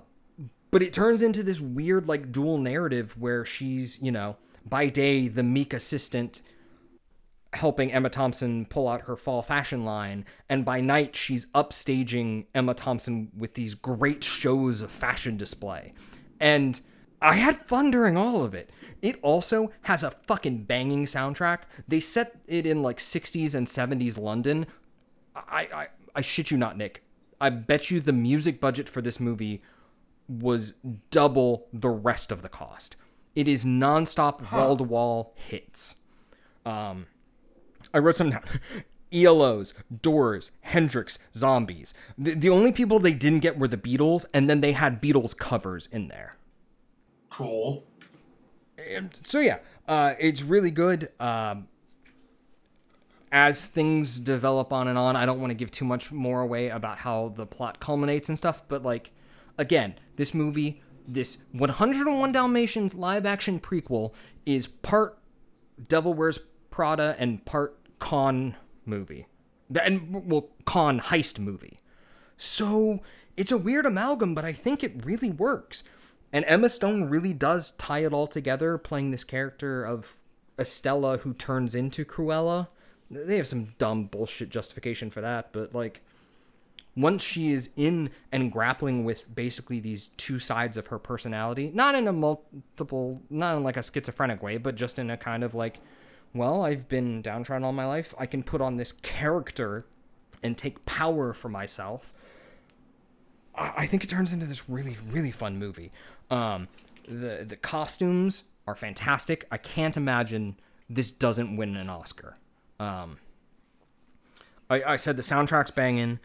but it turns into this weird like dual narrative where she's you know by day the meek assistant helping Emma Thompson pull out her fall fashion line, and by night she's upstaging Emma Thompson with these great shows of fashion display. And I had fun during all of it. It also has a fucking banging soundtrack. They set it in like 60s and 70s London. I, I, I shit you not, Nick. I bet you the music budget for this movie was double the rest of the cost. It is nonstop wall to wall hits. Um, I wrote some down. ELOs, Doors, Hendrix, Zombies. The, the only people they didn't get were the Beatles, and then they had Beatles covers in there. Cool. And so yeah, uh, it's really good. Um, as things develop on and on, I don't want to give too much more away about how the plot culminates and stuff, but like, again, this movie, this 101 Dalmatians live action prequel is part Devil Wears Prada and part con movie. And, well, con heist movie. So it's a weird amalgam, but I think it really works. And Emma Stone really does tie it all together, playing this character of Estella who turns into Cruella. They have some dumb bullshit justification for that, but like once she is in and grappling with basically these two sides of her personality, not in a multiple, not in like a schizophrenic way, but just in a kind of like well, I've been downtrodden all my life. I can put on this character and take power for myself. I think it turns into this really, really fun movie. Um, the the costumes are fantastic. I can't imagine this doesn't win an Oscar. Um, I, I said the soundtrack's banging.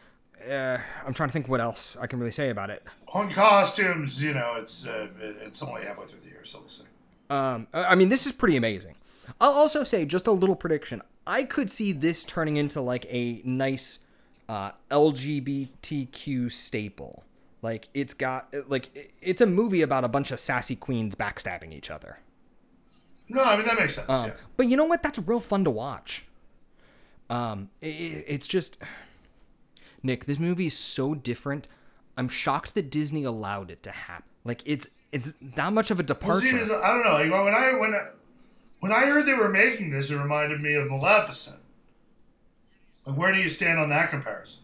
Uh, I'm trying to think what else I can really say about it. On costumes, you know, it's uh, it's only halfway through the year, so we'll see. Um, I mean, this is pretty amazing. I'll also say just a little prediction. I could see this turning into like a nice uh, LGBTQ staple. Like it's got like it's a movie about a bunch of sassy queens backstabbing each other. No, I mean that makes sense. Um, yeah. But you know what? That's real fun to watch. Um, it, it's just Nick. This movie is so different. I'm shocked that Disney allowed it to happen. Like it's it's that much of a departure. Well, see, I don't know. Like when I when I, when I heard they were making this, it reminded me of Maleficent. Like, where do you stand on that comparison?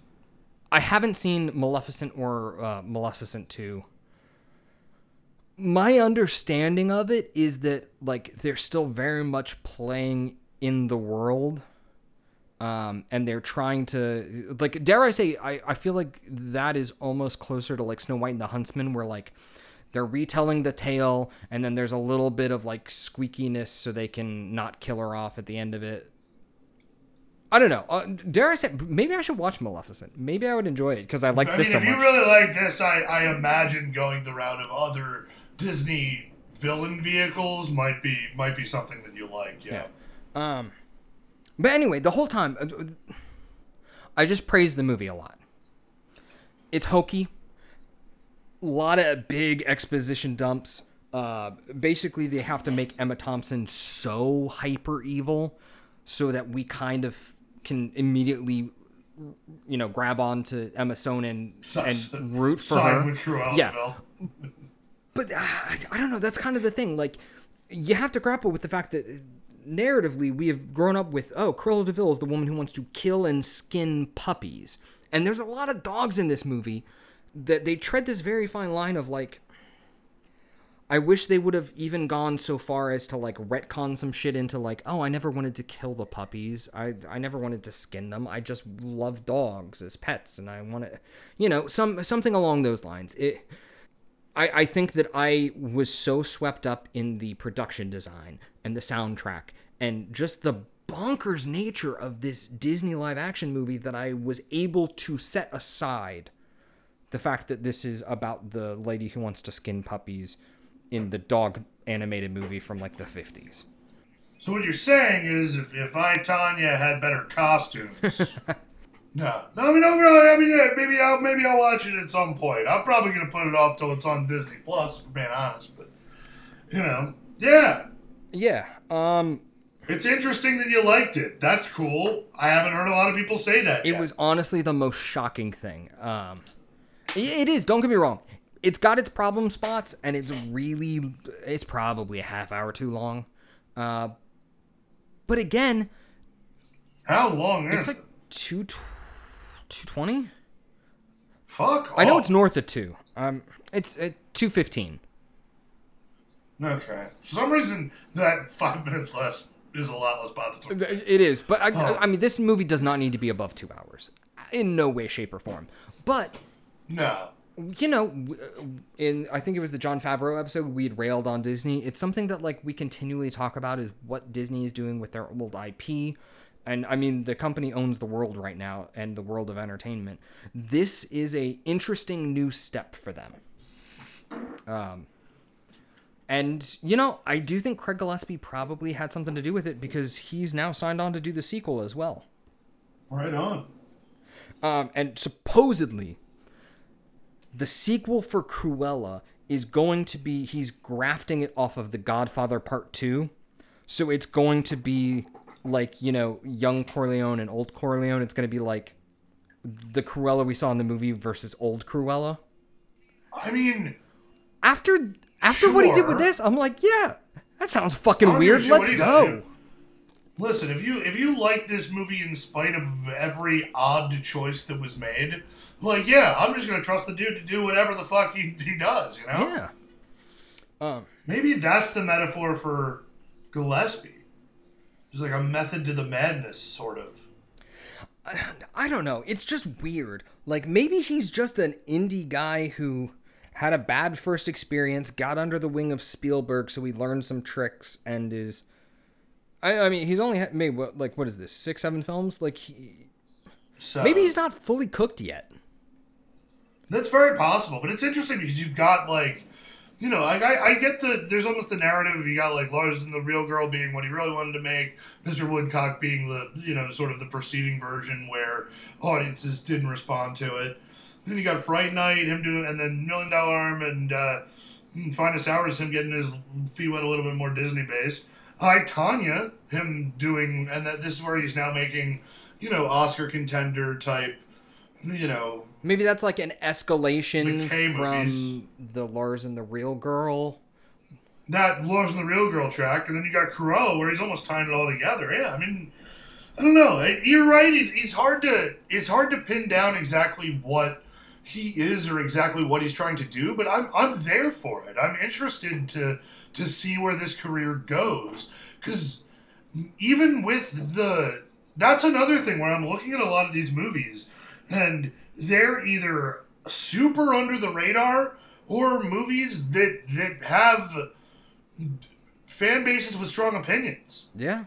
I haven't seen Maleficent or uh, Maleficent 2. My understanding of it is that, like, they're still very much playing in the world. Um, and they're trying to, like, dare I say, I, I feel like that is almost closer to, like, Snow White and the Huntsman, where, like, they're retelling the tale and then there's a little bit of like squeakiness so they can not kill her off at the end of it I don't know. Uh, dare I say, maybe I should watch Maleficent. Maybe I would enjoy it because I like I this mean, so if much. you really like this, I, I imagine going the route of other Disney villain vehicles might be might be something that you like. Yeah. yeah. Um. But anyway, the whole time, uh, I just praise the movie a lot. It's hokey a lot of big exposition dumps. Uh, basically, they have to make Emma Thompson so hyper evil so that we kind of can immediately, you know, grab onto Emma Stone and, and root for her. with Cruella yeah. But uh, I don't know. That's kind of the thing. Like, you have to grapple with the fact that narratively we have grown up with oh Cruella de Vil is the woman who wants to kill and skin puppies, and there's a lot of dogs in this movie that they tread this very fine line of like I wish they would have even gone so far as to like retcon some shit into like, oh, I never wanted to kill the puppies. I I never wanted to skin them. I just love dogs as pets, and I want to, you know, some something along those lines. It, I I think that I was so swept up in the production design and the soundtrack and just the bonkers nature of this Disney live action movie that I was able to set aside the fact that this is about the lady who wants to skin puppies in the dog animated movie from like the 50s. So what you're saying is, if, if I Tonya had better costumes, no, no, I mean, no, really, I mean, yeah, maybe I'll maybe I'll watch it at some point. I'm probably gonna put it off till it's on Disney Plus, for being honest. But you know, yeah, Yeah. Um it's interesting that you liked it. That's cool. I haven't heard a lot of people say that. it yet. was honestly the most shocking thing. Um it is, don't get me wrong. It's got its problem spots and it's really it's probably a half hour too long. Uh but again, how long is it's like it? 2 220? Fuck. I know it's north of 2. Um it's uh, at 215. Okay. For some reason, that five minutes less is a lot less bothersome. Uh, it is, but I, Oh. I mean, this movie does not need to be above two hours, in no way, shape, or form. But No. you know, uh, in I think it was the Jon Favreau episode, we had railed on Disney. It's something that like we continually talk about is what Disney is doing with their old IP. And I mean, the company owns the world right now and the world of entertainment. This is a interesting new step for them. Um, and you know, I do think Craig Gillespie probably had something to do with it because he's now signed on to do the sequel as well. Right on. Um, and supposedly, the sequel for Cruella is going to be he's grafting it off of The Godfather Part Two, so it's going to be like you know young Corleone and old Corleone. It's going to be like the Cruella we saw in the movie versus old Cruella. I mean, After after what he did with this, I'm like, yeah, that sounds fucking I don't give a weird. Let's go. listen. If you if you like this movie in spite of every odd choice that was made, like yeah, I'm just gonna trust the dude to do whatever the fuck he, he does. You know. Yeah. Um, Maybe that's the metaphor for Gillespie. There's like a method to the madness, sort of. I don't know. It's just weird. Like maybe he's just an indie guy who had a bad first experience, got under the wing of Spielberg, so he learned some tricks and is. I, I mean, he's only made what like what is this six seven films? Like he, So maybe he's not fully cooked yet. That's very possible, but it's interesting because you've got like, you know, like I, I get the there's almost the narrative. You got like Lars and the real girl being what he really wanted to make, Mr. Woodcock being the you know sort of the preceding version where audiences didn't respond to it. Then you got Fright Night, him doing, and then Million Dollar Arm and uh, Finest Hours, him getting his feet wet a little bit more Disney based. I Tonya, him doing, and that this is where he's now making, you know, Oscar contender type, you know, Maybe that's like an escalation McKay from movies. the Lars and the Real Girl. that Lars and the Real Girl track, and then you got Cruella where he's almost tying it all together. Yeah, I mean, I don't know. You're right. It's hard to it's hard to pin down exactly what he is or exactly what he's trying to do, but I'm I'm there for it. I'm interested to to see where this career goes because even with the that's another thing where I'm looking at a lot of these movies and they're either super under the radar or movies that that have fan bases with strong opinions. Yeah.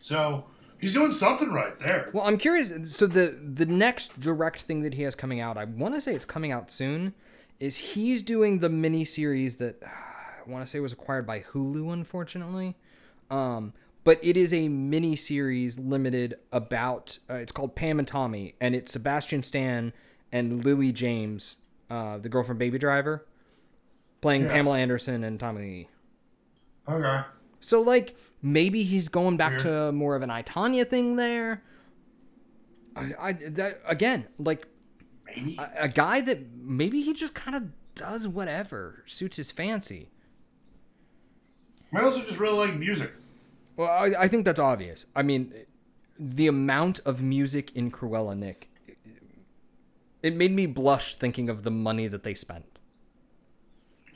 So he's doing something right there. Well, I'm curious. So the the next direct thing that he has coming out, I want to say it's coming out soon, is he's doing the mini series that I want to say was acquired by Hulu, unfortunately. Um, but it is a mini series limited about. Uh, it's called Pam and Tommy, and it's Sebastian Stan and Lily James, uh, the girl from Baby Driver, playing Yeah. Pamela Anderson and Tommy Lee. Okay. So like maybe he's going back Weird. to more of an I Tonya thing there. I, I that again like Maybe. a, a guy that maybe he just kind of does whatever suits his fancy. I also just really like music. Well, I, I think that's obvious. I mean, the amount of music in Cruella Nick, it made me blush thinking of the money that they spent.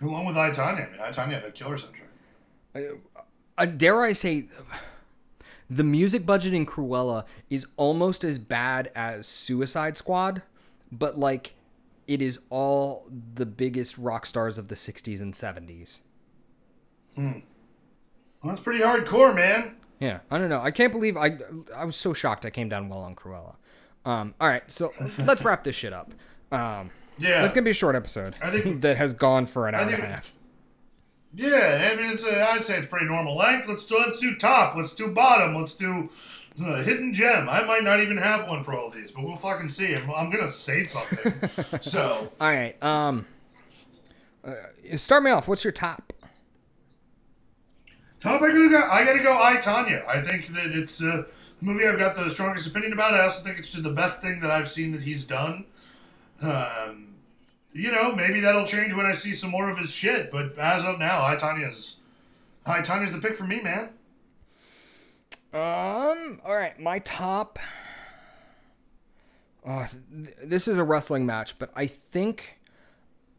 Along with I Tonya. I mean, I Tonya had a killer soundtrack. uh, dare I say, the music budget in Cruella is almost as bad as Suicide Squad, but like it is all the biggest rock stars of the 60s and 70s. Well, that's pretty hardcore, man. Yeah, I don't know. I can't believe I I was so shocked I came down well on Cruella. Um, all right, so let's wrap this shit up. Um, Yeah. it's gonna be a short episode I think- that has gone for an hour and a half. Yeah, I mean, it's a, I'd say it's pretty normal length. Let's do let's do top. Let's do bottom. Let's do uh, hidden gem. I might not even have one for all these, but we'll fucking see. I'm, I'm gonna say something. so All right, um, uh, start me off. What's your top? top, I gotta go. I gotta go. I Tonya. I think that it's uh, movie I've got the strongest opinion about. I also think it's the best thing that I've seen that he's done. Um, you know, maybe that'll change when I see some more of his shit. But as of now, I Tonya's. I Tonya's the pick for me, man. Um. All right, my top. Oh, th- this is a wrestling match, but I think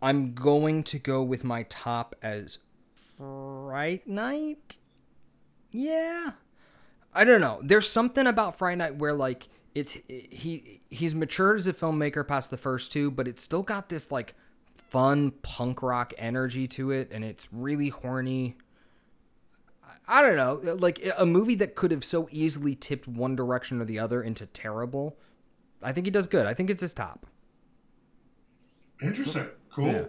I'm going to go with my top as Fright Night. Yeah, I don't know. There's something about Fright Night where like it's he he's matured as a filmmaker past the first two, but it's still got this like fun punk rock energy to it, and it's really horny. I don't know, like a movie that could have so easily tipped one direction or the other into terrible. I think he does good. I think it's his top. Interesting. Cool. Yeah.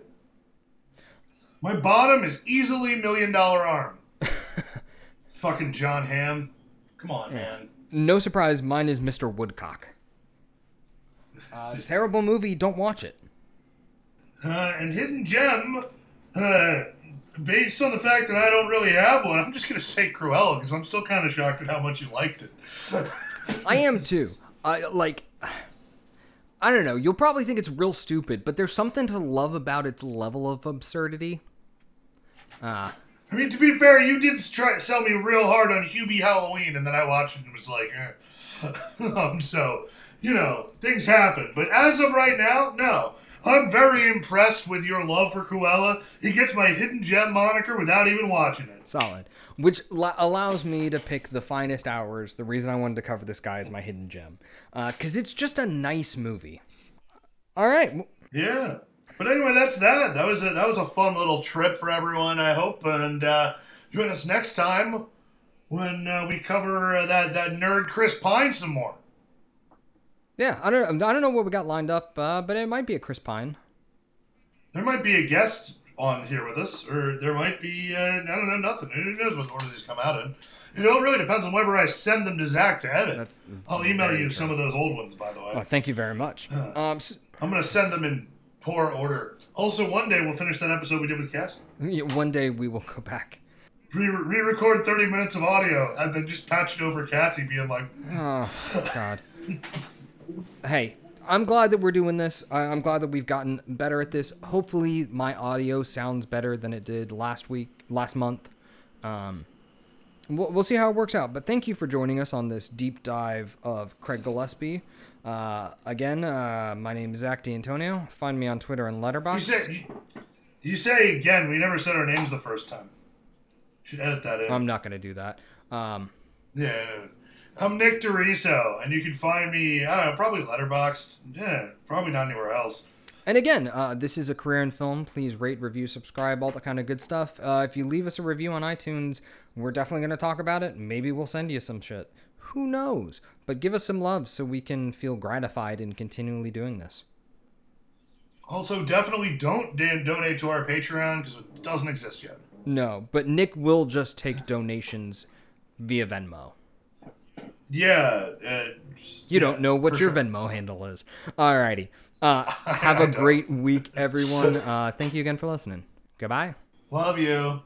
My bottom is easily Million Dollar Arm. Fucking Jon Hamm. Come on, man. No surprise, mine is Mr. Woodcock. Uh, terrible movie. Don't watch it. Uh, and Hidden Gem, uh, based on the fact that I don't really have one, I'm just going to say Cruella because I'm still kind of shocked at how much you liked it. I am too. I like. I don't know. You'll probably think it's real stupid, but there's something to love about its level of absurdity. Uh, I mean, to be fair, you did try sell me real hard on Hubie Halloween, and then I watched it and was like, eh. um, so, you know, things happen. But as of right now, no. I'm very impressed with your love for Cruella. He gets my hidden gem moniker without even watching it. solid. Which la- allows me to pick the finest hours. The reason I wanted to cover this guy is my hidden gem, because it's just a nice movie. All right. Yeah. But anyway, that's that. That was a that was a fun little trip for everyone. I hope, and uh, join us next time when uh, we cover uh, that that nerd Chris Pine some more. Yeah, I don't. I don't know what we got lined up, uh, but it might be a Chris Pine. There might be a guest on here with us, or there might be uh, I don't know nothing. Who knows what order these come out in? You know, it really depends on whether I send them to Zach to edit. That's I'll email you true. some of those old ones, by the way. Oh, thank you very much. Um, s- I'm gonna send them in poor order. Also, one day we'll finish that episode we did with Cass. yeah, one day we will go back. Re- re-record 30 minutes of audio and then just patch it over Cassie being like, Oh God. hey, I'm glad that we're doing this. I'm glad that we've gotten better at this. Hopefully, my audio sounds better than it did last week, last month. Um, we'll, we'll see how it works out. But thank you for joining us on this deep dive of Craig Gillespie. Uh, again, uh, my name is Zach D'Antonio. Find me on Twitter and you say, you, you say again, we never said our names the first time. Should edit that in. I'm not going to do that. Um, yeah. I'm Nick DeRiso, and you can find me, I don't know, probably Letterboxd. Yeah, probably not anywhere else. And again, uh, this is a career in film. Please rate, review, subscribe, all that kind of good stuff. Uh, if you leave us a review on iTunes, we're definitely going to talk about it. Maybe we'll send you some shit. Who knows? But give us some love so we can feel gratified in continually doing this. Also, definitely don't dan- donate to our Patreon because it doesn't exist yet. No, but Nick will just take donations via Venmo. Yeah. Uh, You don't know what your Venmo handle is. Alrighty. Uh, have a great week, everyone. Uh, thank you again for listening. Goodbye. Love you.